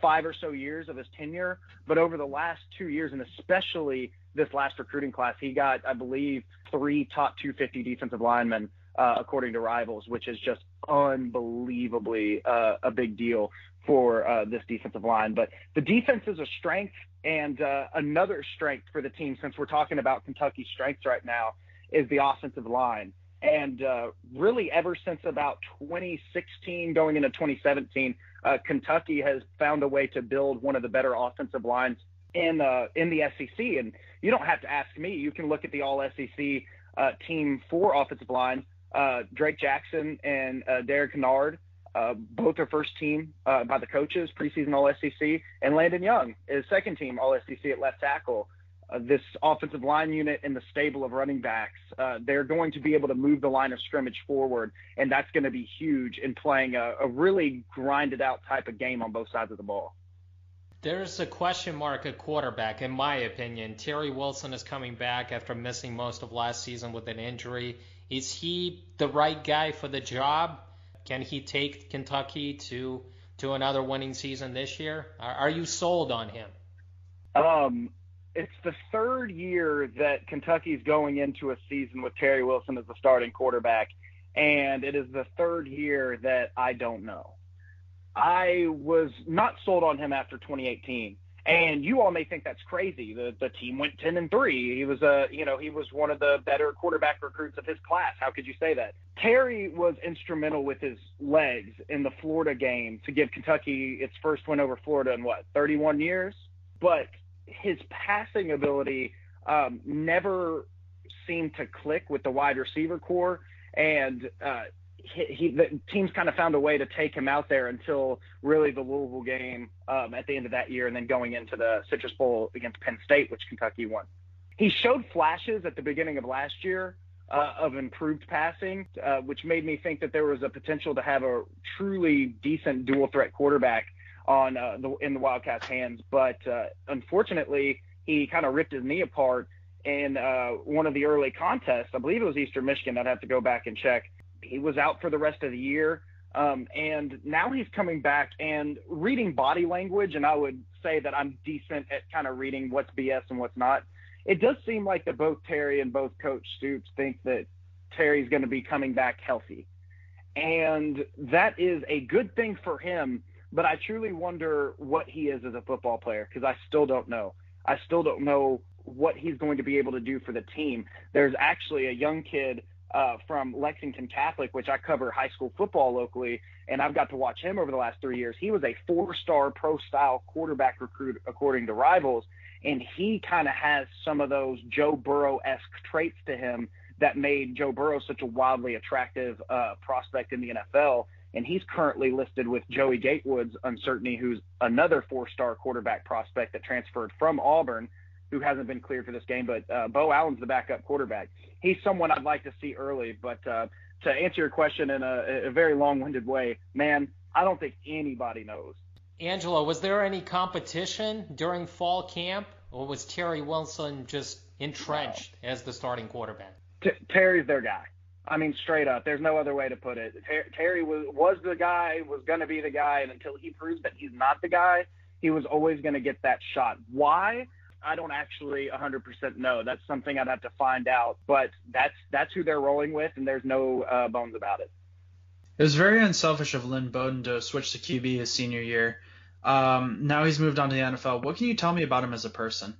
five or so years of his tenure, but over the last two years, and especially this last recruiting class, he got, I believe, three top 250 defensive linemen, uh, according to Rivals, which is just unbelievably uh, a big deal for uh, this defensive line. But the defense is a strength, and uh, another strength for the team, since we're talking about Kentucky's strengths right now, is the offensive line. And uh, really, ever since about 2016 going into 2017, uh, Kentucky has found a way to build one of the better offensive lines in uh, in the SEC. And you don't have to ask me. You can look at the All SEC uh, team for offensive line. Uh, Drake Jackson and Darian Kinnard, uh, both are first team uh, by the coaches, preseason All SEC, and Landon Young is second team All SEC at left tackle. Uh, this offensive line unit and the stable of running backs, uh, they're going to be able to move the line of scrimmage forward, and that's going to be huge in playing a, a really grinded out type of game on both sides of the ball. There's a question mark at quarterback, in my opinion. Terry Wilson is coming back after missing most of last season with an injury. Is he the right guy for the job? Can he take Kentucky to to another winning season this year? Are, are you sold on him? Um, it's the third year that Kentucky's going into a season with Terry Wilson as the starting quarterback, and it is the third year that I don't know. I was not sold on him after 2018. And you all may think that's crazy. The the team went 10 and 3. He was a, you know, he was one of the better quarterback recruits of his class. How could you say that? Terry was instrumental with his legs in the Florida game to give Kentucky its first win over Florida in what, 31 years? But his passing ability um, never seemed to click with the wide receiver core and uh, he, he the teams kind of found a way to take him out there until really the Louisville game um, at the end of that year, and then going into the Citrus Bowl against Penn State, which Kentucky won. He showed flashes at the beginning of last year uh, of improved passing, uh, which made me think that there was a potential to have a truly decent dual threat quarterback on uh, the in the Wildcats' hands. But uh, unfortunately, he kind of ripped his knee apart in uh, one of the early contests. I believe it was Eastern Michigan. I'd have to go back and check. He was out for the rest of the year. Um, and now he's coming back and reading body language. And I would say that I'm decent at kind of reading what's BS and what's not. It does seem like that both Terry and both Coach Stoops think that Terry's going to be coming back healthy. And that is a good thing for him. But I truly wonder what he is as a football player because I still don't know. I still don't know what he's going to be able to do for the team. There's actually a young kid uh, from Lexington Catholic, which I cover high school football locally, and I've got to watch him over the last three years. He was a four-star pro-style quarterback recruit, according to Rivals, and he kind of has some of those Joe Burrow-esque traits to him that made Joe Burrow such a wildly attractive uh, prospect in the NFL. And he's currently listed with Joey Gatewood's uncertainty, who's another four-star quarterback prospect that transferred from Auburn who hasn't been cleared for this game, but uh, Beau Allen's the backup quarterback. He's someone I'd like to see early. But uh, to answer your question in a, a very long-winded way, man, I don't think anybody knows. Angelo, was there any competition during fall camp, or was Terry Wilson just entrenched no. as the starting quarterback? T- Terry's their guy. I mean, straight up. There's no other way to put it. Ter- Terry was was the guy, was going to be the guy, and until he proves that he's not the guy, he was always going to get that shot. Why? I don't actually 100% know. That's something I'd have to find out. But that's that's who they're rolling with, and there's no uh, bones about it. It was very unselfish of Lynn Bowden to switch to QB his senior year. Um, now he's moved on to the NFL. What can you tell me about him as a person?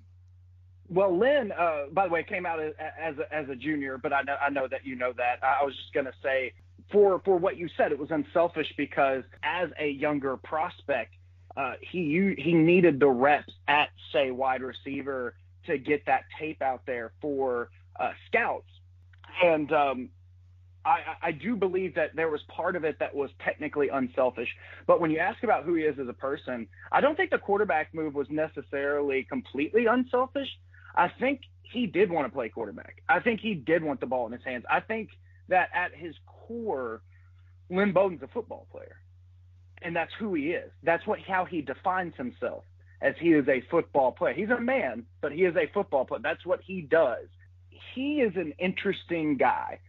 Well, Lynn, uh, by the way, came out as, as a, as a junior, but I know I know that you know that. I was just going to say for for what you said, it was unselfish because as a younger prospect, uh, he he needed the reps at say wide receiver to get that tape out there for uh, scouts, and um, I, I do believe that there was part of it that was technically unselfish. But when you ask about who he is as a person, I don't think the quarterback move was necessarily completely unselfish. I think he did want to play quarterback. I think he did want the ball in his hands. I think that at his core, Lynn Bowden's a football player and that's who he is. That's what how he defines himself as he is a football player. He's a man, but he is a football player. That's what he does. He is an interesting guy.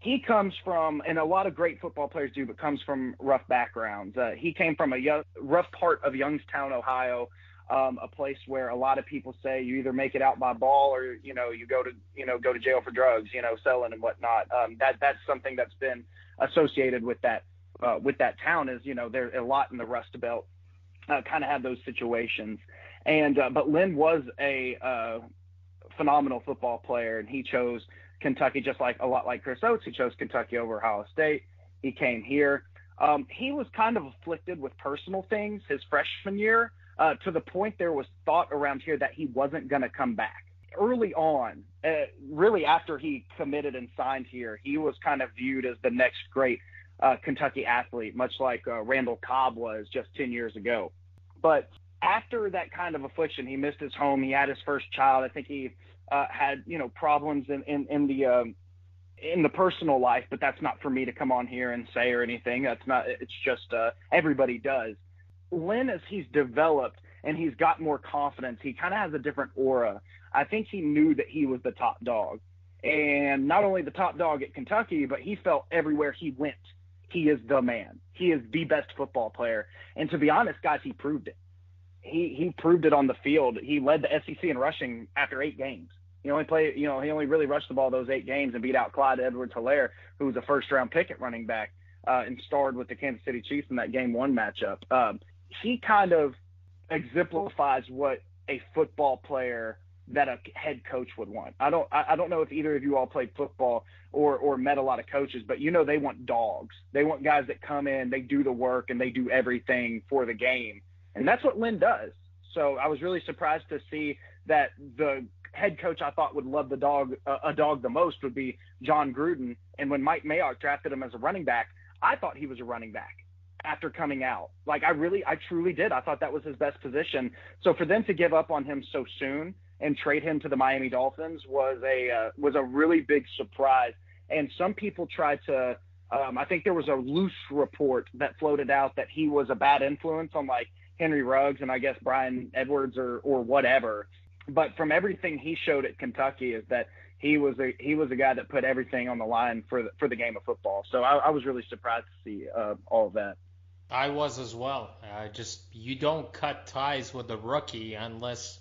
He comes from, and a lot of great football players do, but comes from rough backgrounds. Uh, he came from a young, rough part of Youngstown, Ohio, um, a place where a lot of people say you either make it out by ball or you know you go to you know go to jail for drugs, you know, selling and whatnot. Um, that that's something that's been associated with that uh, with that town is, you know, there's a lot in the Rust Belt uh, kind of have those situations. And uh, but Lynn was a uh, phenomenal football player, and he chose Kentucky just like a lot like Chris Oats. He chose Kentucky over Ohio State. He came here. Um, he was kind of afflicted with personal things his freshman year, uh, to the point there was thought around here that he wasn't going to come back. Early on, uh, really after he committed and signed here, he was kind of viewed as the next great uh, Kentucky athlete, much like uh, Randall Cobb was just 10 years ago. But after that kind of affliction, he missed his home. He had his first child. I think he uh, had, you know, problems in, in, in the, um, in the personal life, but that's not for me to come on here and say or anything. That's not, it's just, uh, everybody does. Lynn, as he's developed and he's got more confidence, he kind of has a different aura. I think he knew that he was the top dog. And not only the top dog at Kentucky, but he felt everywhere he went he is the man. He is the best football player. And to be honest, guys, he proved it. He he proved it on the field. He led the SEC in rushing after eight games. He only played, you know, he only really rushed the ball those eight games and beat out Clyde Edwards-Helaire, who was a first round pick at running back, uh, and starred with the Kansas City Chiefs in that game one matchup. Um, he kind of exemplifies what a football player that a head coach would want. I don't I don't know if either of you all played football or or met a lot of coaches, but you know they want dogs. They want guys that come in, they do the work and they do everything for the game. And that's what Lynn does. So I was really surprised to see that the head coach I thought would love the dog uh, a dog the most would be Jon Gruden. And when Mike Mayock drafted him as a running back, I thought he was a running back after coming out. Like I really, I truly did. I thought that was his best position. So for them to give up on him so soon and trade him to the Miami Dolphins was a uh, was a really big surprise. And some people tried to. Um, I think there was a loose report that floated out that he was a bad influence on like Henry Ruggs and I guess Bryan Edwards or or whatever. But from everything he showed at Kentucky is that he was a he was a guy that put everything on the line for the, for the game of football. So I, I was really surprised to see uh, all of that. I was as well. Uh, just you don't cut ties with a rookie unless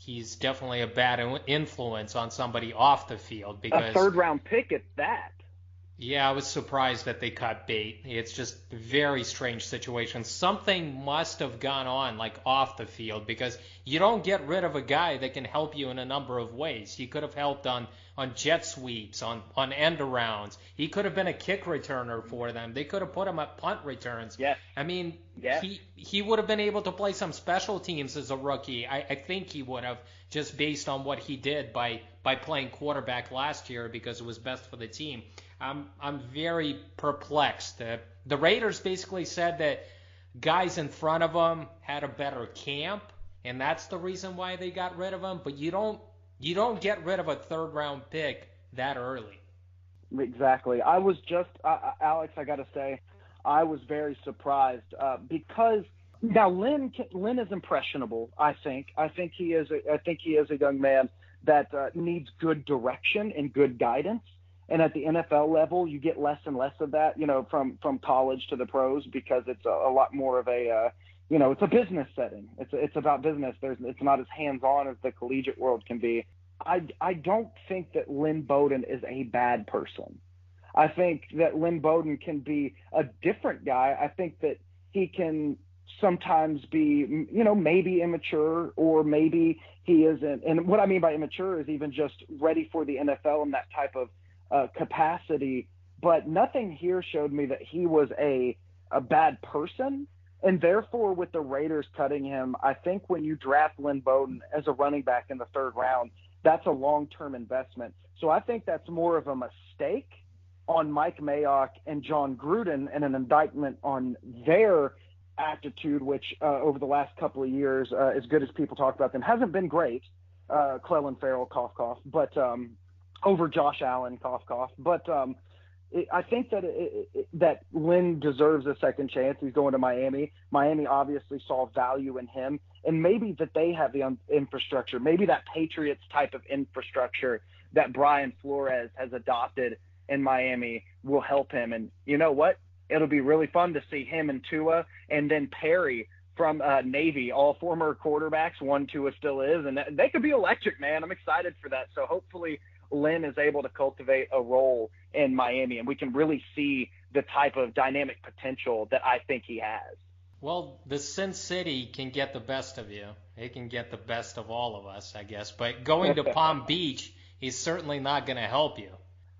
he's definitely a bad influence on somebody off the field. Because a third round pick at that. Yeah, I was surprised that they cut bait. It's just a very strange situation. Something must have gone on, like off the field, because you don't get rid of a guy that can help you in a number of ways. He could have helped on on jet sweeps, on on end arounds. He could have been a kick returner for them. They could have put him at punt returns. Yeah. I mean, yeah. he he would have been able to play some special teams as a rookie. I, I think he would have, just based on what he did by by playing quarterback last year because it was best for the team. I'm I'm very perplexed. The, the Raiders basically said that guys in front of them had a better camp, and that's the reason why they got rid of him. But you don't you don't get rid of a third round pick that early. Exactly. I was just uh, Alex. I got to say, I was very surprised uh, because now Lynn Lynn is impressionable. I think. I think he is. A, I think he is a young man that uh, needs good direction and good guidance. And at the NFL level, you get less and less of that, you know, from from college to the pros because it's a, a lot more of a, uh, you know, it's a business setting. It's it's about business. There's it's not as hands on as the collegiate world can be. I I don't think that Lynn Bowden is a bad person. I think that Lynn Bowden can be a different guy. I think that he can sometimes be, you know, maybe immature or maybe he isn't. And what I mean by immature is even just ready for the NFL and that type of uh, capacity, but nothing here showed me that he was a a bad person. And therefore, with the Raiders cutting him, I think when you draft Lynn Bowden as a running back in the third round, that's a long term investment. So I think that's more of a mistake on Mike Mayock and Jon Gruden and an indictment on their attitude, which uh, over the last couple of years, uh, as good as people talk about them, hasn't been great. Uh, Clelin Ferrell, cough, cough. But um, over Josh Allen, cough cough. But um, I think that it, it, that Lynn deserves a second chance. He's going to Miami. Miami obviously saw value in him, and maybe that they have the infrastructure, maybe that Patriots type of infrastructure that Brian Flores has adopted in Miami will help him. And you know what? It'll be really fun to see him and Tua, and then Perry from uh, Navy, all former quarterbacks. One Tua still is, and they could be electric, man. I'm excited for that. So hopefully Lynn is able to cultivate a role in Miami, and we can really see the type of dynamic potential that I think he has. Well, the Sin City can get the best of you. It can get the best of all of us, I guess. But going to Palm Beach is certainly not going to help you.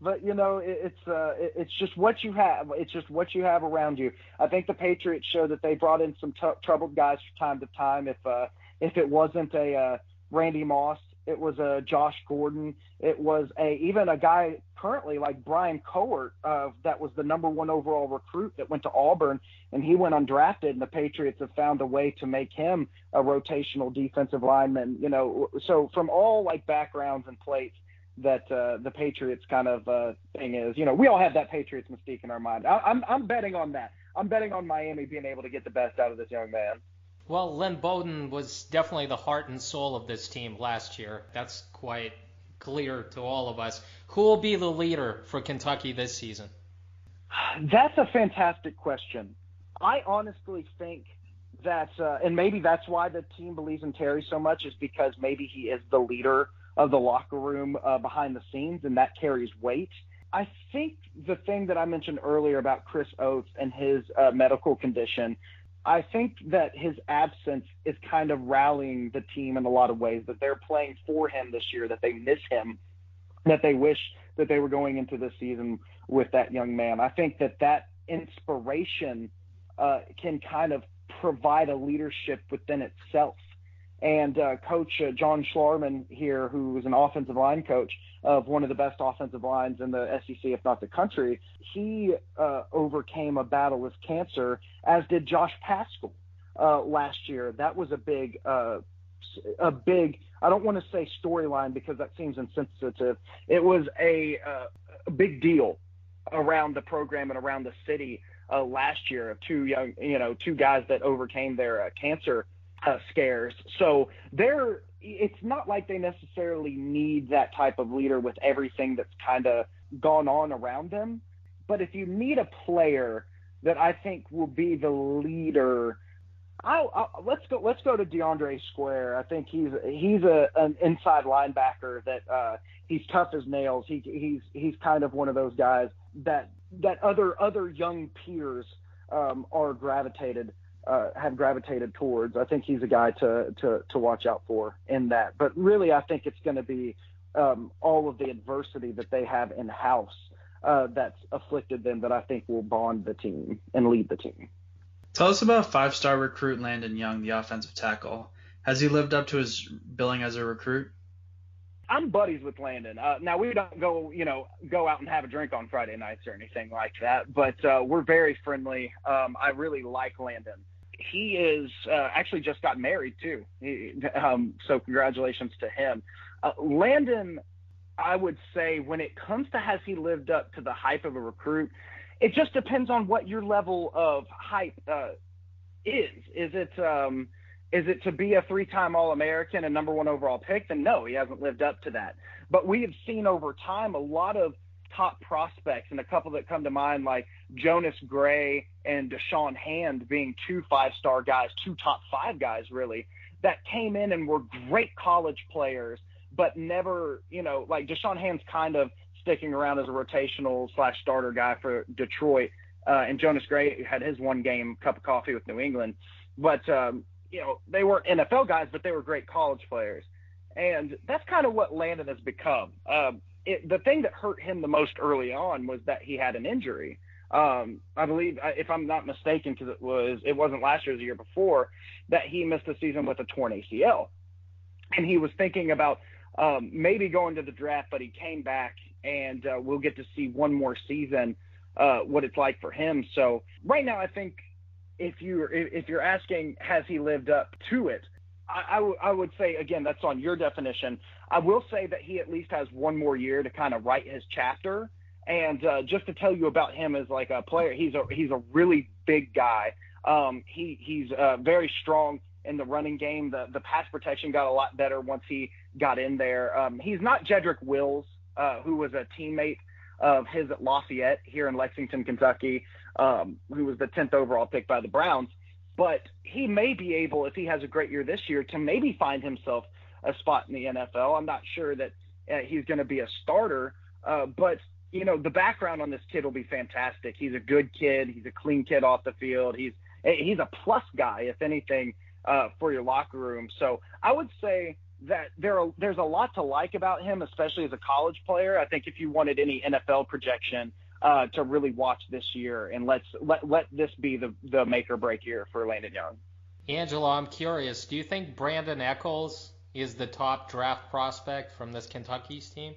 But you know, it's uh, it's just what you have. It's just what you have around you. I think the Patriots show that they brought in some t- troubled guys from time to time. If uh, if it wasn't a uh, Randy Moss it was a Josh Gordon. It was a even a guy currently like Byron Cowart uh, that was the number one overall recruit that went to Auburn, and he went undrafted. And the Patriots have found a way to make him a rotational defensive lineman. You know, so from all like backgrounds and plates that uh, the Patriots kind of uh, thing is. You know, we all have that Patriots mystique in our mind. I, I'm I'm betting on that. I'm betting on Miami being able to get the best out of this young man. Well, Lynn Bowden was definitely the heart and soul of this team last year. That's quite clear to all of us. Who will be the leader for Kentucky this season? That's a fantastic question. I honestly think that, uh, and maybe that's why the team believes in Terry so much, is because maybe he is the leader of the locker room uh, behind the scenes, and that carries weight. I think the thing that I mentioned earlier about Chris Oats and his uh, medical condition I think that his absence is kind of rallying the team in a lot of ways. That they're playing for him this year. That they miss him. That they wish that they were going into this season with that young man. I think that that inspiration uh, can kind of provide a leadership within itself. And uh, Coach uh, John Schlarman here, who was an offensive line coach of one of the best offensive lines in the SEC, if not the country, he uh, overcame a battle with cancer, as did Josh Paschal uh, last year. That was a big, uh, a big. I don't want to say storyline because that seems insensitive. It was a, uh, a big deal around the program and around the city last year of two young, you know, two guys that overcame their cancer uh, scares. So they're, it's not like they necessarily need that type of leader with everything that's kind of gone on around them. But if you need a player that I think will be the leader, I'll, I'll, let's go. Let's go to DeAndre Square. I think he's he's a an inside linebacker that uh, he's tough as nails. He he's he's kind of one of those guys that that other other young peers um, are gravitated uh, have gravitated towards. I think he's a guy to to to watch out for in that. But really, I think it's going to be um, all of the adversity that they have in house uh, that's afflicted them that I think will bond the team and lead the team. Tell us about five-star recruit Landon Young, the offensive tackle. Has he lived up to his billing as a recruit? I'm buddies with Landon. Uh, now we don't go, you know, go out and have a drink on Friday nights or anything like that, but uh, we're very friendly. Um, I really like Landon. He is uh, actually just got married too, he, um, so congratulations to him. Uh, Landon, I would say, when it comes to has he lived up to the hype of a recruit, it just depends on what your level of hype uh, is. Is it um, is it to be a three-time All-American and number one overall pick? Then no, he hasn't lived up to that. But we have seen over time a lot of top prospects, and a couple that come to mind like Jonas Gray and Da'Shawn Hand being two five-star guys, two top five guys really, that came in and were great college players, but never, you know, like Da'Shawn Hand's kind of sticking around as a rotational slash starter guy for Detroit, uh, and Jonas Gray had his one game cup of coffee with New England. But um, you know, they weren't NFL guys, but they were great college players. And that's kind of what Landon has become. Um, it, the thing that hurt him the most early on was that he had an injury. Um, I believe, if I'm not mistaken, because it was it wasn't last year, the year before, that he missed the season with a torn ACL, and he was thinking about um, maybe going to the draft, but he came back, and uh, we'll get to see one more season uh, what it's like for him. So right now, I think if you if you're asking has he lived up to it, I would say again that's on your definition. I will say that he at least has one more year to kind of write his chapter. And uh, just to tell you about him as like a player, he's a he's a really big guy. Um, he he's uh, very strong in the running game. The the pass protection got a lot better once he got in there. Um, he's not Jedrick Wills, uh, who was a teammate of his at Lafayette here in Lexington, Kentucky um, who was the 10th overall pick by the Browns. But he may be able, if he has a great year this year, to maybe find himself a spot in the NFL. I'm not sure that uh, he's going to be a starter, uh, but you know the background on this kid will be fantastic. He's a good kid. He's a clean kid off the field. He's he's a plus guy, if anything, uh, for your locker room. So I would say that there are, there's a lot to like about him, especially as a college player. I think if you wanted any NFL projection, uh, to really watch this year, and let's let let this be the the make or break year for Landon Young. Angelo, I'm curious. Do you think Brandin Echols is the top draft prospect from this Kentucky's team?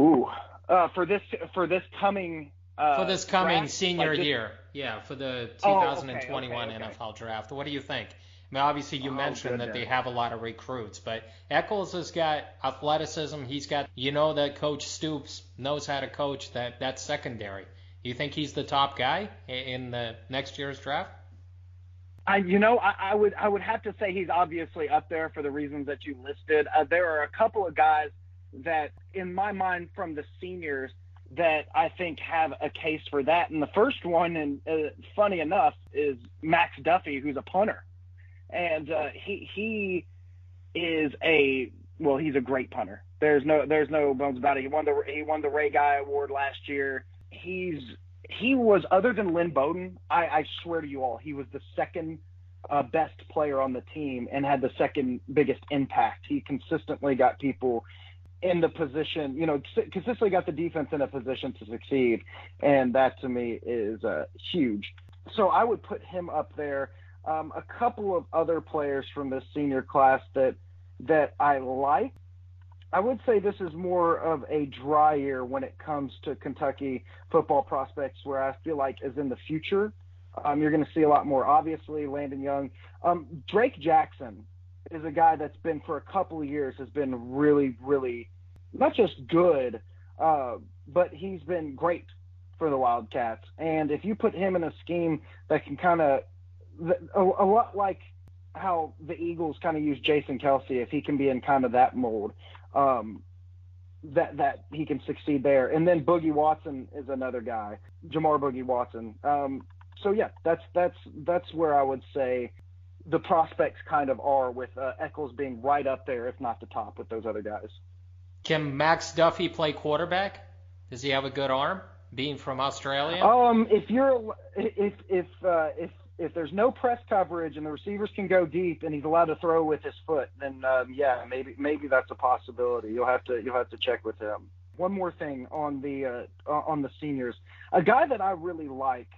Ooh, uh, for this for this coming uh, for this coming draft, senior like just, year, yeah, for the 2021 oh, okay, okay, okay. NFL draft. What do you think? I mean, obviously you Oh, mentioned that they have a lot of recruits, but Echols has got athleticism. He's got, you know, that Coach Stoops knows how to coach that that secondary. You think he's the top guy in the next year's draft? I, you know, I, I would I would have to say he's obviously up there for the reasons that you listed. Uh, there are a couple of guys that, in my mind, from the seniors that I think have a case for that. And the first one, and uh, funny enough, is Max Duffy, who's a punter, and uh, he he is a well, he's a great punter. There's no there's no bones about it. He won the he won the Ray Guy Award last year. He's he was other than Lynn Bowden, I, I swear to you all, he was the second uh, best player on the team and had the second biggest impact. He consistently got people in the position, you know, consistently got the defense in a position to succeed, and that to me is uh, huge. So I would put him up there. Um, a couple of other players from this senior class that that I like. I would say this is more of a dry year when it comes to Kentucky football prospects, where I feel like is in the future. Um, you're going to see a lot more. Obviously, Landon Young, um, Drake Jackson is a guy that's been for a couple of years has been really, really not just good, uh, but he's been great for the Wildcats. And if you put him in a scheme that can kind of a, a lot like how the Eagles kind of use Jason Kelce, if he can be in kind of that mold, um, that that he can succeed there. And then Boogie Watson is another guy, Jamar Boogie Watson. Um, so yeah, that's that's that's where I would say the prospects kind of are with uh, Echols being right up there, if not the top, with those other guys. Can Max Duffy play quarterback? Does he have a good arm? Being from Australia. Um, if you're if if uh, if if there's no press coverage and the receivers can go deep and he's allowed to throw with his foot, then um, yeah, maybe maybe that's a possibility. You'll have to you'll have to check with him. One more thing on the uh, on the seniors, a guy that I really like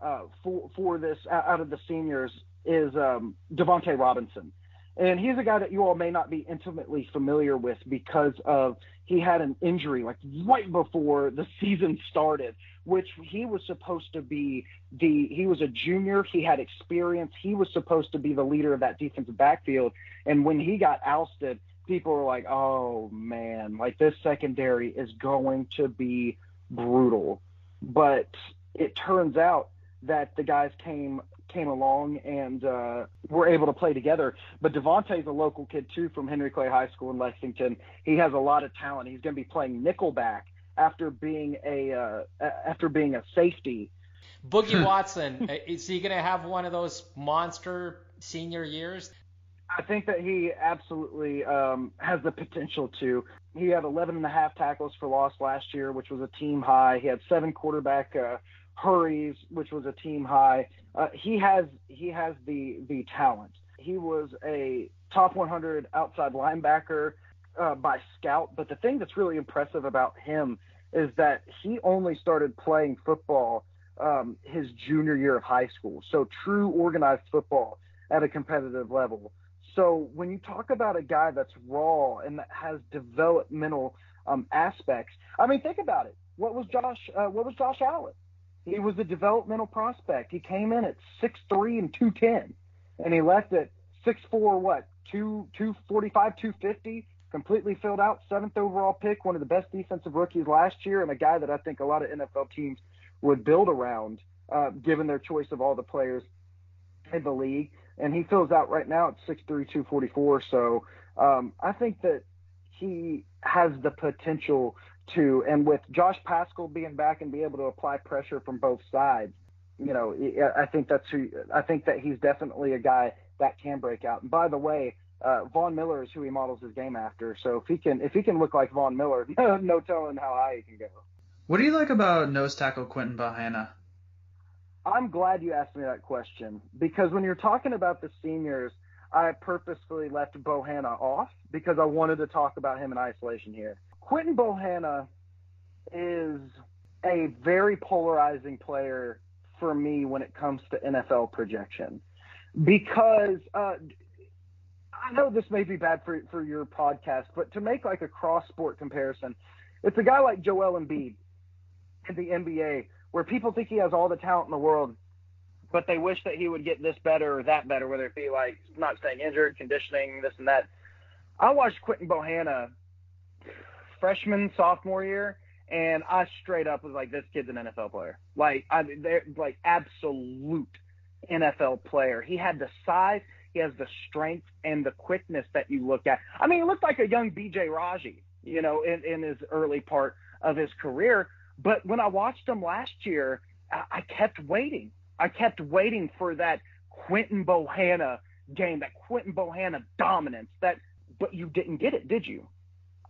uh, for for this out of the seniors is um, Davonte Robinson. And he's a guy that you all may not be intimately familiar with because of he had an injury like right before the season started, which he was supposed to be the he was a junior, he had experience, he was supposed to be the leader of that defensive backfield. And when he got ousted, people were like, "Oh man, like this secondary is going to be brutal." But it turns out that the guys came came along and uh, were able to play together. But Davonte's a local kid too from Henry Clay High School in Lexington. He has a lot of talent. He's going to be playing nickelback after being a uh, after being a safety. Boogie Watson uh, is he going to have one of those monster senior years? I think that he absolutely um, has the potential to. He had 11 and a half tackles for loss last year, which was a team high. He had seven quarterback uh, hurries, which was a team high. Uh, he has he has the the talent. He was a top 100 outside linebacker uh, by scout, but the thing that's really impressive about him is that he only started playing football um, his junior year of high school. So true organized football at a competitive level. So when you talk about a guy that's raw and that has developmental um, aspects, I mean, think about it. What was Josh? Uh, what was Josh Allen? He was a developmental prospect. He came in at six three and 210, and he left at six four what, 2, 245, 250, completely filled out, seventh overall pick, one of the best defensive rookies last year, and a guy that I think a lot of NFL teams would build around, uh, given their choice of all the players in the league. And he fills out right now at 6'3", 244. So um, I think that he has the potential to, and with Josh Paschal being back and be able to apply pressure from both sides, you know, I think that's who, I think that he's definitely a guy that can break out. And by the way, uh, Von Miller is who he models his game after. So if he can, if he can look like Von Miller, no, no telling how high he can go. What do you like about nose tackle Quinton Bohanna? I'm glad you asked me that question because when you're talking about the seniors, I purposefully left Bohanna off because I wanted to talk about him in isolation here. Quinton Bohanna is a very polarizing player for me when it comes to NFL projection because uh, I know this may be bad for for your podcast, but to make like a cross sport comparison, it's a guy like Joel Embiid in the NBA where people think he has all the talent in the world, but they wish that he would get this better or that better, whether it be like not staying injured, conditioning, this and that. I watched Quinton Bohanna freshman, sophomore year, and I straight up was like, this kid's an NFL player. Like, I, they're like absolute NFL player. He had the size, he has the strength and the quickness that you look at. I mean, he looked like a young BJ Raji, you know, in, in his early part of his career. But when I watched him last year, I, I kept waiting. I kept waiting for that Quinton Bohanna game, that Quinton Bohanna dominance. That, but you didn't get it, did you?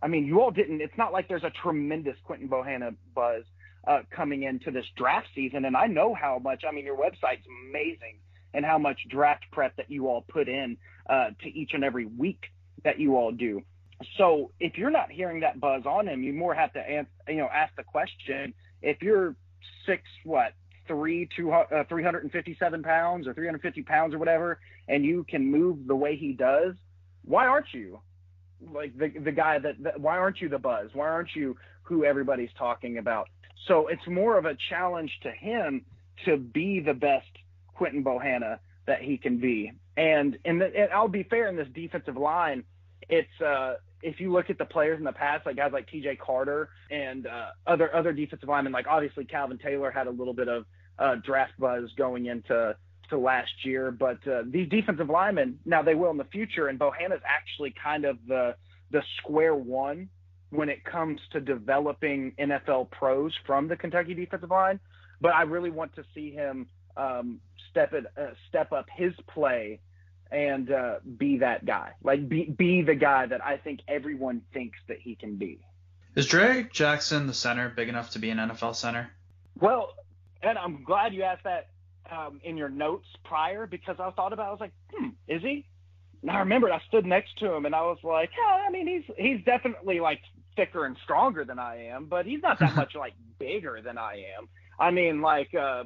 I mean, you all didn't. It's not like there's a tremendous Quinton Bohanna buzz uh, coming into this draft season, and I know how much. I mean, your website's amazing, and how much draft prep that you all put in uh, to each and every week that you all do. So if you're not hearing that buzz on him, you more have to you know ask the question. If you're six what three, two, uh, 357 pounds or 350 pounds or whatever, and you can move the way he does, why aren't you like the the guy that, that why aren't you the buzz? Why aren't you who everybody's talking about? So it's more of a challenge to him to be the best Quinton Bohanna that he can be. And and, the, and I'll be fair in this defensive line, it's uh if you look at the players in the past, like guys like T.J. Carter and uh, other other defensive linemen, like obviously Calvin Taylor had a little bit of uh, draft buzz going into to last year, but uh, these defensive linemen now they will in the future, and Bohanna's actually kind of the the square one when it comes to developing NFL pros from the Kentucky defensive line. But I really want to see him um, step it uh, step up his play and uh, be that guy. Like be be the guy that I think everyone thinks that he can be. Is Drake Jackson the center big enough to be an NFL center? Well, and I'm glad you asked that um, in your notes prior because I thought about. It, I was like, hmm, is he? And I remembered I stood next to him and I was like, yeah, I mean, he's he's definitely like thicker and stronger than I am, but he's not that much like bigger than I am. I mean, like, uh,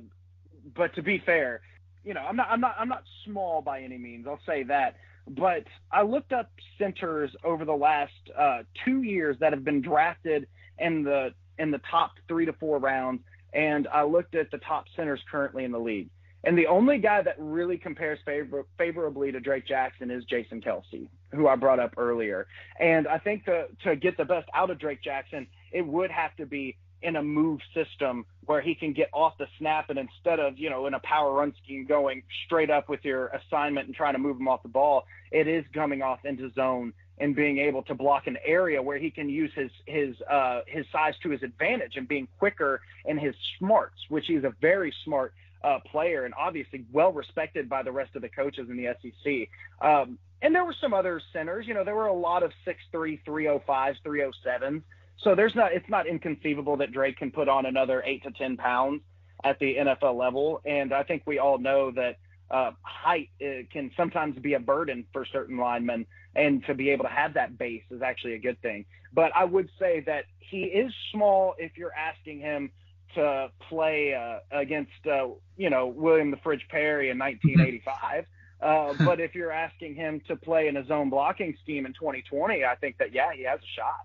but to be fair, you know, I'm not, I'm not, I'm not small by any means. I'll say that. But I looked up centers over the last uh, two years that have been drafted in the in the top three to four rounds, and I looked at the top centers currently in the league. And the only guy that really compares favor- favorably to Drake Jackson is Jason Kelce, who I brought up earlier. And I think to, to get the best out of Drake Jackson, it would have to be in a move system where he can get off the snap and instead of, you know, in a power run scheme going straight up with your assignment and trying to move him off the ball, it is coming off into zone and being able to block an area where he can use his his uh, his size to his advantage and being quicker in his smarts, which he's a very smart uh, player and obviously well respected by the rest of the coaches in the SEC. Um, and there were some other centers, you know, there were a lot of 6'3", 305s, 307s so there's not it's not inconceivable that Drake can put on another eight to ten pounds at the NFL level, and I think we all know that uh, height uh, can sometimes be a burden for certain linemen, and to be able to have that base is actually a good thing. But I would say that he is small if you're asking him to play uh, against uh, you know William the Fridge Perry in 1985. Uh, but if you're asking him to play in a zone blocking scheme in 2020, I think that yeah, he has a shot.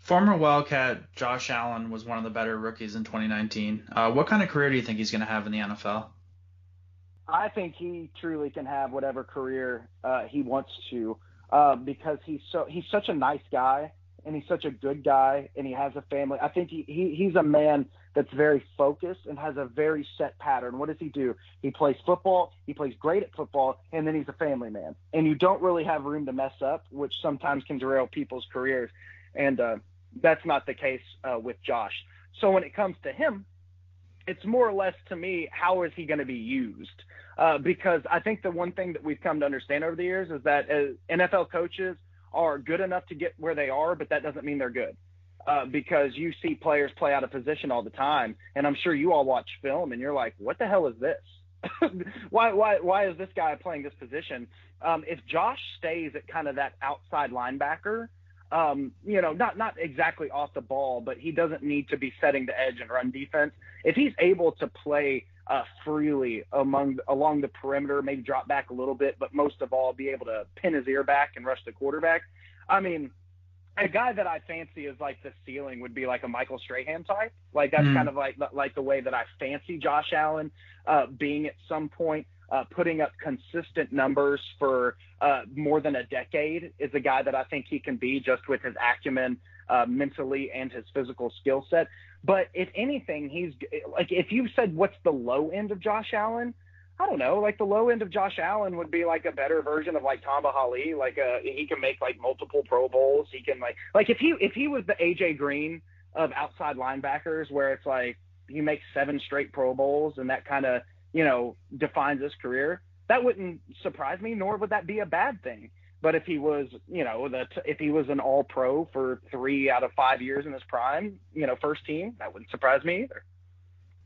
Former Wildcat Josh Allen was one of the better rookies in 2019. Uh, what kind of career do you think he's going to have in the NFL? I think he truly can have whatever career uh, he wants to uh, because he's so he's such a nice guy and he's such a good guy and he has a family. I think he, he he's a man that's very focused and has a very set pattern. What does he do? He plays football, he plays great at football, and then he's a family man. And you don't really have room to mess up, which sometimes can derail people's careers. And uh, that's not the case uh, with Josh. So when it comes to him, it's more or less to me, how is he going to be used? Uh, because I think the one thing that we've come to understand over the years is that uh, NFL coaches are good enough to get where they are, but that doesn't mean they're good. Uh, because you see players play out of position all the time, and I'm sure you all watch film and you're like, "What the hell is this? why, why, why is this guy playing this position?" Um, if Josh stays at kind of that outside linebacker, um, you know, not not exactly off the ball, but he doesn't need to be setting the edge and run defense. If he's able to play uh, freely among along the perimeter, maybe drop back a little bit, but most of all, be able to pin his ear back and rush the quarterback. I mean, a guy that I fancy is like the ceiling would be like a Michael Strahan type. Like that's mm. kind of like like the way that I fancy Josh Allen uh, being at some point uh, putting up consistent numbers for uh, more than a decade is a guy that I think he can be just with his acumen uh, mentally and his physical skill set. But if anything, he's like if you said what's the low end of Josh Allen, I don't know. Like the low end of Josh Allen would be like a better version of like Tamba Hali. Like uh, he can make like multiple Pro Bowls. He can like like if he if he was the AJ Green of outside linebackers, where it's like he makes seven straight Pro Bowls and that kind of you know, defines his career, that wouldn't surprise me, nor would that be a bad thing. But if he was, you know, the if he was an All Pro for three out of five years in his prime, you know, first team, that wouldn't surprise me either.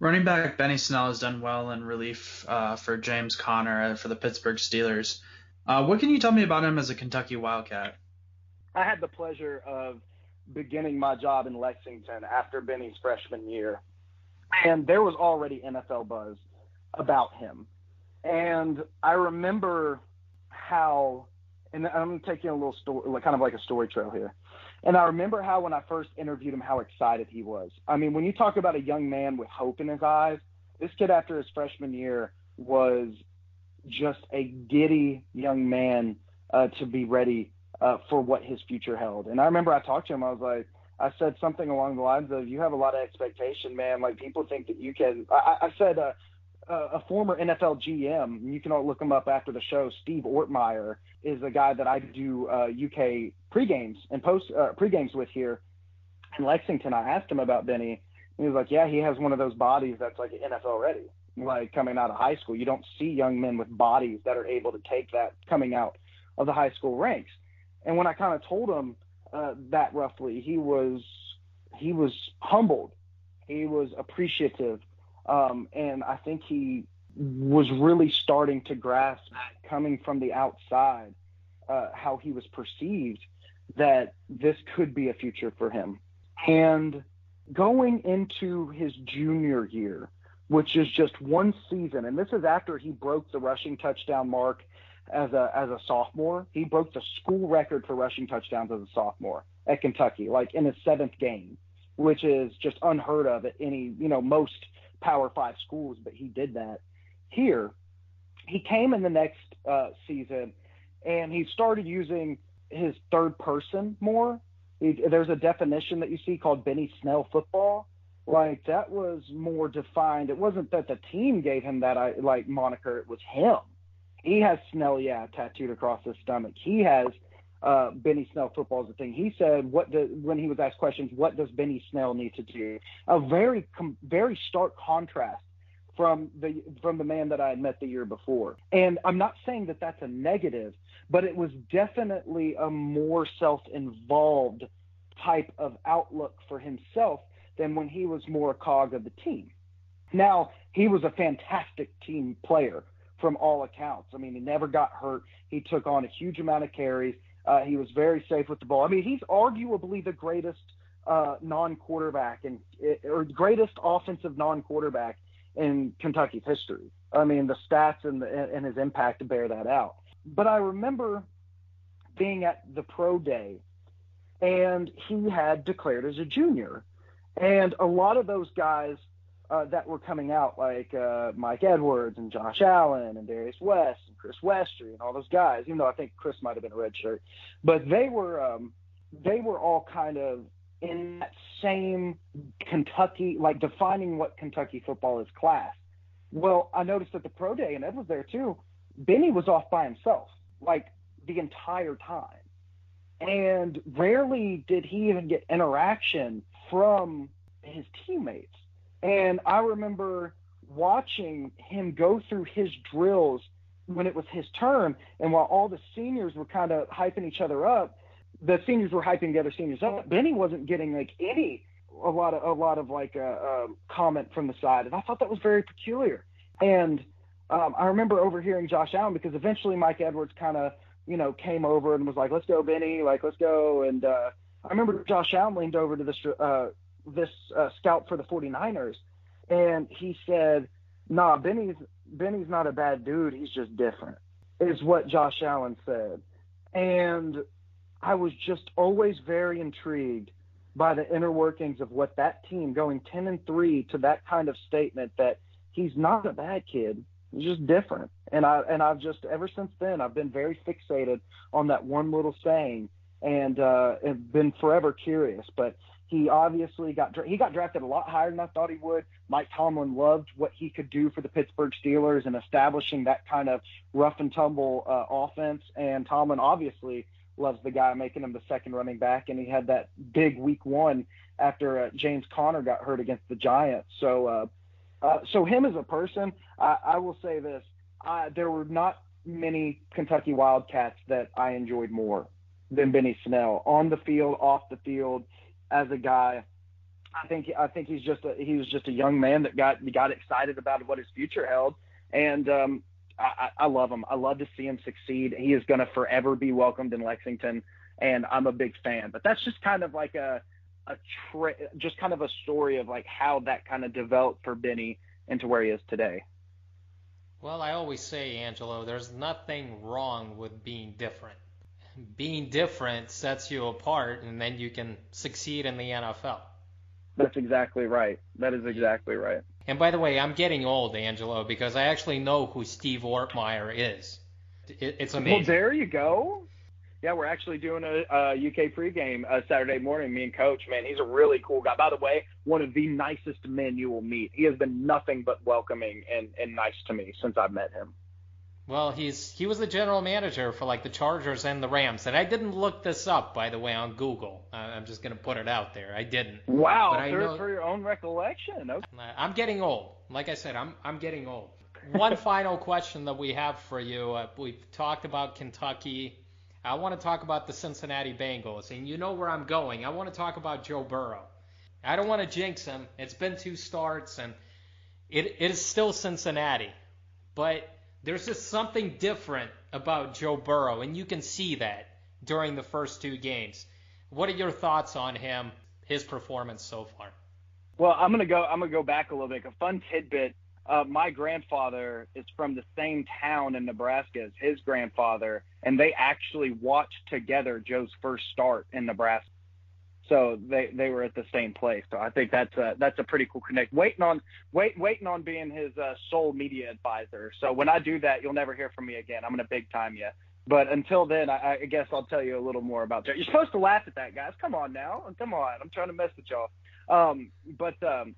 Running back Benny Snell has done well in relief uh, for James Conner for the Pittsburgh Steelers. Uh, what can you tell me about him as a Kentucky Wildcat? I had the pleasure of beginning my job in Lexington after Benny's freshman year, and there was already NFL buzz about him. And I remember how, and I'm taking a little story, like kind of like a story trail here. And I remember how when I first interviewed him, how excited he was. I mean, when you talk about a young man with hope in his eyes, this kid after his freshman year was just a giddy young man uh, to be ready uh, for what his future held. And I remember I talked to him. I was like, I said something along the lines of, "You have a lot of expectation, man. Like people think that you can." I, I said, uh, a former NFL GM, you can all look him up after the show. Steve Ortmayer is a guy that I do uh, UK pre-games and post uh, pre-games with here in Lexington. I asked him about Benny. and He was like, "Yeah, he has one of those bodies that's like NFL ready." Like coming out of high school, you don't see young men with bodies that are able to take that coming out of the high school ranks. And when I kind of told him uh, that roughly, he was he was humbled, he was appreciative, um, and I think he was really starting to grasp coming from the outside uh, how he was perceived that this could be a future for him. And going into his junior year, which is just one season, and this is after he broke the rushing touchdown mark as a as a sophomore. He broke the school record for rushing touchdowns as a sophomore at Kentucky, like in his seventh game, which is just unheard of at any you know most Power Five schools. But he did that here. He came in the next uh, season, and he started using his third person more. He, there's a definition that you see called Benny Snell football. Like that was more defined. It wasn't that the team gave him that uh, like moniker. It was him he has Snell, yeah, tattooed across his stomach. He has uh, Benny Snell football is a thing. He said, "What do, when he was asked questions, what does Benny Snell need to do?" A very com- very stark contrast from the from the man that I had met the year before. And I'm not saying that that's a negative, but it was definitely a more self-involved type of outlook for himself than when he was more a cog of the team. Now, he was a fantastic team player from all accounts. I mean, he never got hurt. He took on a huge amount of carries. Uh, he was very safe with the ball. I mean, he's arguably the greatest uh, non-quarterback and or greatest offensive non-quarterback in Kentucky's history. I mean, the stats and, the, and his impact bear that out. But I remember being at the pro day, and he had declared as a junior, and a lot of those guys uh, that were coming out, like uh, Mike Edwards and Josh Allen and Darius West and Chris Westry and all those guys. Even though I think Chris might have been a red shirt, but they were um, they were all kind of in that same Kentucky, like defining what Kentucky football is class. Well, I noticed at the pro day, and Ed was there too. Benny was off by himself, like the entire time, and rarely did he even get interaction from his teammates and I remember watching him go through his drills when it was his turn, and while all the seniors were kind of hyping each other up, the seniors were hyping the other seniors up. Benny wasn't getting like any a lot of a lot of like a, a comment from the side, and I thought that was very peculiar. And um, I remember overhearing Josh Allen because eventually Mike Edwards kind of you know came over and was like, "Let's go, Benny! Like, let's go!" And uh, I remember Josh Allen leaned over to this uh, this uh, scout for the 49ers, and he said, "Nah, Benny's Benny's not a bad dude. He's just different." Is what Josh Allen said, and I was just always very intrigued by the inner workings of what that team going 10 and 3 to that kind of statement that he's not a bad kid he's just different and i and i've just ever since then i've been very fixated on that one little saying and uh and been forever curious but he obviously got he got drafted a lot higher than I thought he would. Mike Tomlin loved what he could do for the Pittsburgh Steelers and establishing that kind of rough and tumble uh, offense. And Tomlin obviously loves the guy, making him the second running back. And he had that big week one after uh, James Conner got hurt against the Giants. So, uh, uh, so him as a person, I, I will say this: there were not many Kentucky Wildcats that I enjoyed more than Benny Snell on the field, off the field as a guy. I think I think he's just a, he was just a young man that got got excited about what his future held, and um, I, I love him. I love to see him succeed. He is going to forever be welcomed in Lexington, and I'm a big fan. But that's just kind of like a a just kind of a story of like how that kind of developed for Benny into where he is today. Well, I always say, Angelo, there's nothing wrong with being different. Being different sets you apart, and then you can succeed in the NFL. That's exactly right. That is exactly right. And by the way, I'm getting old, Angelo, because I actually know who Steve Ortmayer is. It, it's amazing. Well, there you go. Yeah, we're actually doing a, a UK pregame uh, Saturday morning. Me and Coach, man, he's a really cool guy. By the way, one of the nicest men you will meet. He has been nothing but welcoming and, and nice to me since I've met him. Well, he's he was the general manager for like the Chargers and the Rams, and I didn't look this up by the way on Google. I'm just gonna put it out there. I didn't. Wow, But I for, know- for your own recollection. Okay. Uh, I'm getting old. Like I said, I'm I'm getting old. One final question that we have for you. Uh, we've talked about Kentucky. I want to talk about the Cincinnati Bengals, and you know where I'm going. I want to talk about Joe Burrow. I don't want to jinx him. It's been two starts, and it, it is still Cincinnati. But there's just something different about Joe Burrow, and you can see that during the first two games. What are your thoughts on him, his performance so far? Well, I'm gonna go. I'm gonna go back a little bit. A fun tidbit. Uh, my grandfather is from the same town in Nebraska as his grandfather, and they actually watched together Joe's first start in Nebraska. So they they were at the same place. So I think that's a that's a pretty cool connect. Waiting on wait waiting on being his uh, sole media advisor. So when I do that, you'll never hear from me again. I'm gonna big time you. But until then, I, I guess I'll tell you a little more about Joe. You're supposed to laugh at that, guys. Come on now. Come on. I'm trying to mess with y'all. Um, but um,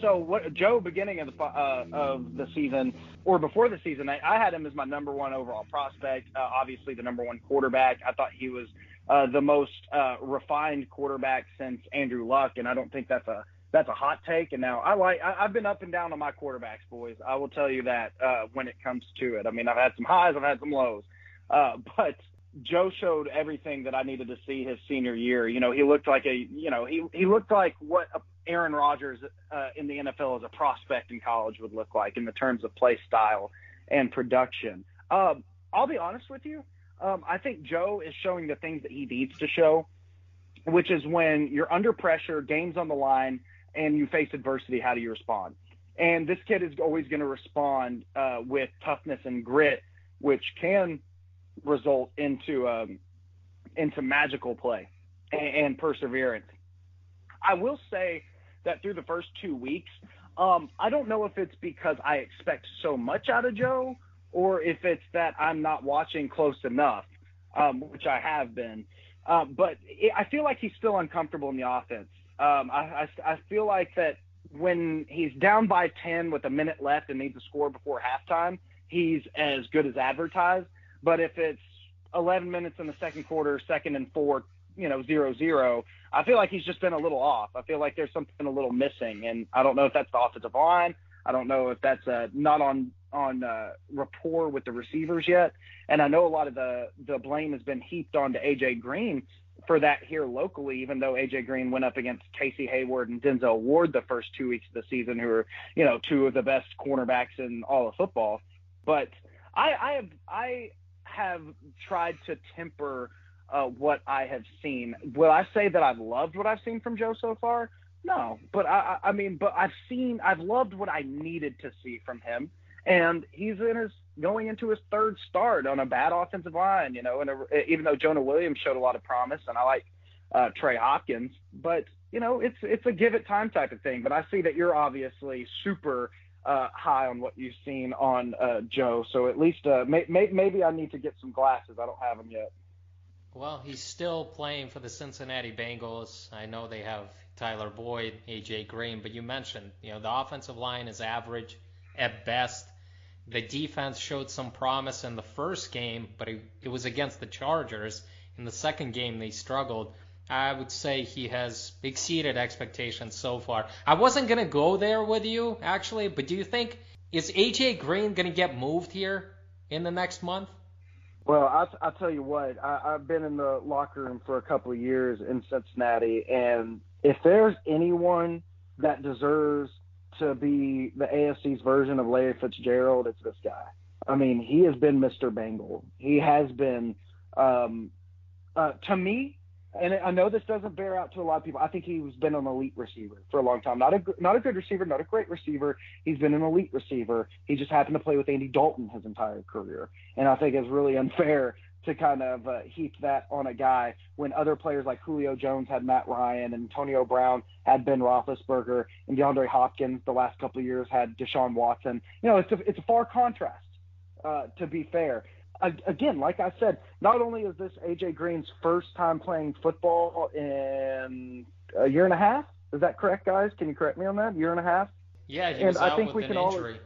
so what Joe beginning of the uh, of the season or before the season, I, I had him as my number one overall prospect. Uh, obviously, the number one quarterback. I thought he was uh, the most uh, refined quarterback since Andrew Luck, and I don't think that's a that's a hot take. And now I like I, I've been up and down on my quarterbacks, boys. I will tell you that uh, when it comes to it. I mean, I've had some highs, I've had some lows, uh, but Joe showed everything that I needed to see his senior year. You know, he looked like a, you know, he he looked like what Aaron Rodgers uh, in the NFL as a prospect in college would look like in the terms of play style and production. Um, I'll be honest with you. Um, I think Joe is showing the things that he needs to show, which is when you're under pressure, games on the line, and you face adversity. How do you respond? And this kid is always going to respond uh, with toughness and grit, which can result into um, into magical play and, and perseverance. I will say that through the first two weeks, um, I don't know if it's because I expect so much out of Joe or if it's that I'm not watching close enough, um, which I have been. Um, but it, I feel like he's still uncomfortable in the offense. Um, I, I, I feel like that when he's down by 10 with a minute left and needs to score before halftime, he's as good as advertised. But if it's 11 minutes in the second quarter, second and four, you know, zero zero, I feel like he's just been a little off. I feel like there's something a little missing, and I don't know if that's the offensive line. I don't know if that's not on on uh, rapport with the receivers yet. And I know a lot of the the blame has been heaped onto AJ Green for that here locally, even though AJ Green went up against Casey Hayward and Denzel Ward the first two weeks of the season, who are you know two of the best cornerbacks in all of football. But I, I have I have tried to temper uh, what I have seen. Will I say that I've loved what I've seen from Joe so far? No, but I, I mean, but I've seen, I've loved what I needed to see from him, and he's in his going into his third start on a bad offensive line, you know, and a, even though Jonah Williams showed a lot of promise, and I like uh, Trey Hopkins, but you know, it's it's a give it time type of thing. But I see that you're obviously super uh, high on what you've seen on uh, Joe, so at least uh, may, may, maybe I need to get some glasses. I don't have them yet. Well, he's still playing for the Cincinnati Bengals. I know they have Tyler Boyd, AJ Green, but you mentioned, you know, the offensive line is average at best. The defense showed some promise in the first game, but it, it was against the Chargers. In the second game, they struggled. I would say he has exceeded expectations so far. I wasn't to go there with you, actually, but do you think, is AJ Green to get moved here in the next month? Well, I'll, I'll tell you what. I, I've been in the locker room for a couple of years in Cincinnati, and if there's anyone that deserves to be the AFC's version of Larry Fitzgerald, it's this guy. I mean, he has been Mr. Bengal. He has been, um, uh, to me, and I know this doesn't bear out to a lot of people. I think he's been an elite receiver for a long time. Not a not a good receiver, not a great receiver. He's been an elite receiver. He just happened to play with Andy Dalton his entire career, and I think it's really unfair to kind of uh, heap that on a guy when other players like Julio Jones had Matt Ryan and Antonio Brown had Ben Roethlisberger and DeAndre Hopkins the last couple of years had Deshaun Watson. You know, it's a, it's a far contrast. Uh, to be fair, again, like I said, not only is this AJ Green's first time playing football in a year and a half. Is that correct, guys? Can you correct me on that? Year and a half. Yeah, he was and out I think with we can injury. All,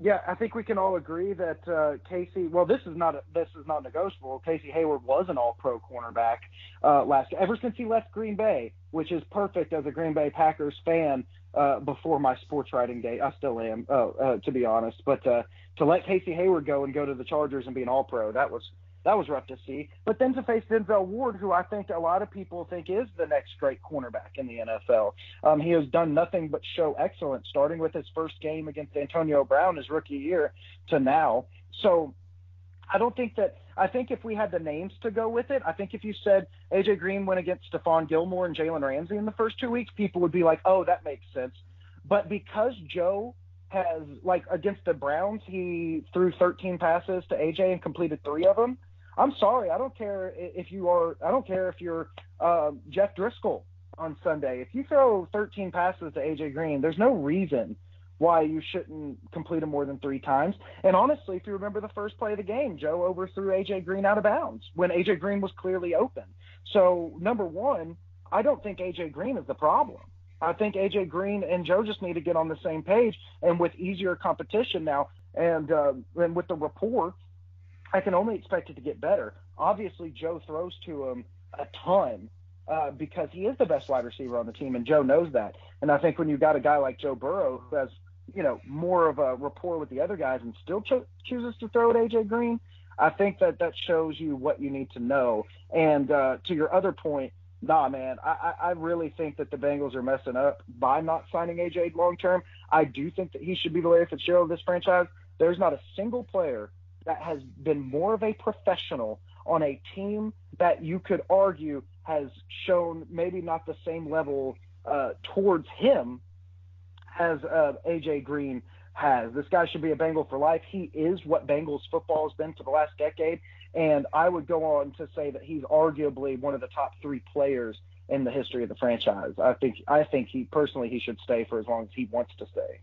yeah, I think we can all agree that uh, Casey. Well, this is not a, this is not negotiable. Casey Hayward was an All-Pro cornerback uh, last ever since he left Green Bay, which is perfect as a Green Bay Packers fan. Uh, before my sports writing day, I still am, uh, uh, to be honest. But uh, to let Casey Hayward go and go to the Chargers and be an All-Pro, that was that was rough to see. But then to face Denzel Ward, who I think a lot of people think is the next great cornerback in the NFL. Um, he has done nothing but show excellence, starting with his first game against Antonio Brown his rookie year to now. So I don't think that. I think if we had the names to go with it, I think if you said AJ Green went against Stephon Gilmore and Jalen Ramsey in the first two weeks, people would be like, "Oh, that makes sense." But because Joe has like against the Browns, he threw 13 passes to AJ and completed three of them. I'm sorry, I don't care if you are. I don't care if you're uh, Jeff Driskel on Sunday. If you throw 13 passes to AJ Green, there's no reason why you shouldn't complete them more than three times. And honestly, if you remember the first play of the game, Joe overthrew AJ Green out of bounds when AJ Green was clearly open. So number one, I don't think AJ Green is the problem. I think AJ Green and Joe just need to get on the same page, and with easier competition now, and uh, and with the rapport, I can only expect it to get better. Obviously, Joe throws to him a ton uh, because he is the best wide receiver on the team, and Joe knows that. And I think when you've got a guy like Joe Burrow who has you know more of a rapport with the other guys and still cho- chooses to throw at AJ Green, I think that that shows you what you need to know. And uh, to your other point, nah, man, I, I really think that the Bengals are messing up by not signing AJ long term. I do think that he should be the Larry Fitzgerald of this franchise. There's not a single player that has been more of a professional on a team that you could argue has shown maybe not the same level uh, towards him as uh, AJ Green has. This guy should be a Bengal for life. He is what Bengals football has been for the last decade, and I would go on to say that he's arguably one of the top three players in the history of the franchise. I think I think he personally he should stay for as long as he wants to stay.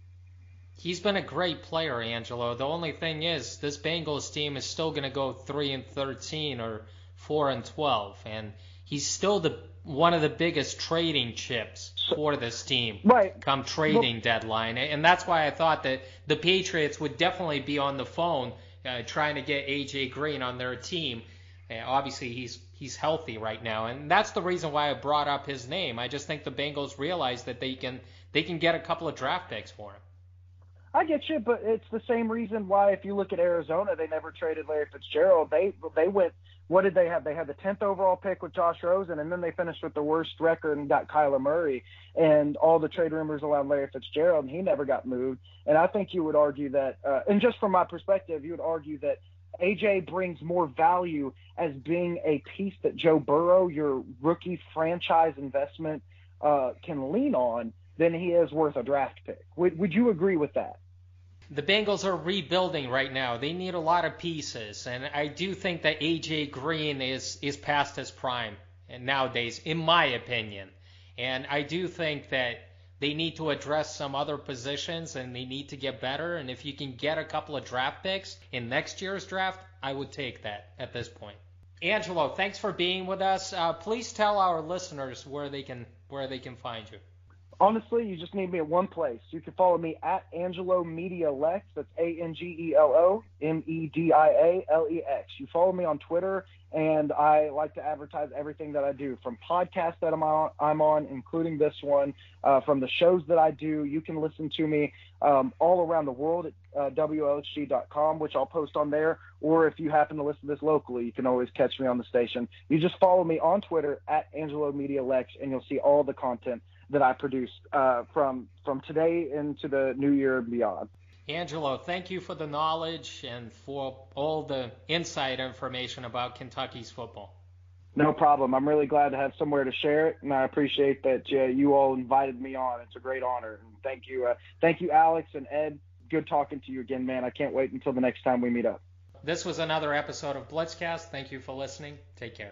He's been a great player, Angelo. The only thing is, this Bengals team is still going to go three and thirteen or four and twelve, and he's still the one of the biggest trading chips for this team right. come trading well, deadline. And that's why I thought that the Patriots would definitely be on the phone uh, trying to get AJ Green on their team. Uh, obviously, he's he's healthy right now, and that's the reason why I brought up his name. I just think the Bengals realize that they can they can get a couple of draft picks for him. I get you, but it's the same reason why if you look at Arizona, they never traded Larry Fitzgerald. They they went. What did they have? They had the tenth overall pick with Josh Rosen, and then they finished with the worst record and got Kyler Murray. And all the trade rumors around Larry Fitzgerald, and he never got moved. And I think you would argue that, uh, and just from my perspective, you would argue that AJ brings more value as being a piece that Joe Burrow, your rookie franchise investment, uh, can lean on than he is worth a draft pick. Would, would you agree with that? The Bengals are rebuilding right now. They need a lot of pieces, and I do think that AJ Green is is past his prime nowadays, in my opinion. And I do think that they need to address some other positions and they need to get better. And if you can get a couple of draft picks in next year's draft, I would take that at this point. Angelo, thanks for being with us. Uh, please tell our listeners where they can where they can find you honestly, you just need me at one place. You can follow me at Angelo Media Lex. That's A N G E L O M E D I A L E X. You follow me on Twitter, and I like to advertise everything that I do from podcasts that I'm on, I'm on including this one, uh, from the shows that I do. You can listen to me um, all around the world at uh, WLHG.com, which I'll post on there. Or if you happen to listen to this locally, you can always catch me on the station. You just follow me on Twitter at Angelo Media Lex, and you'll see all the content that I produce uh, from from today into the new year and beyond. Angelo, thank you for the knowledge and for all the inside information about Kentucky's football. No problem. I'm really glad to have somewhere to share it, and I appreciate that uh, you all invited me on. It's a great honor. And thank you, uh, thank you, Alex and Ed. Good talking to you again, man. I can't wait until the next time we meet up. This was another episode of Blitzcast. Thank you for listening. Take care.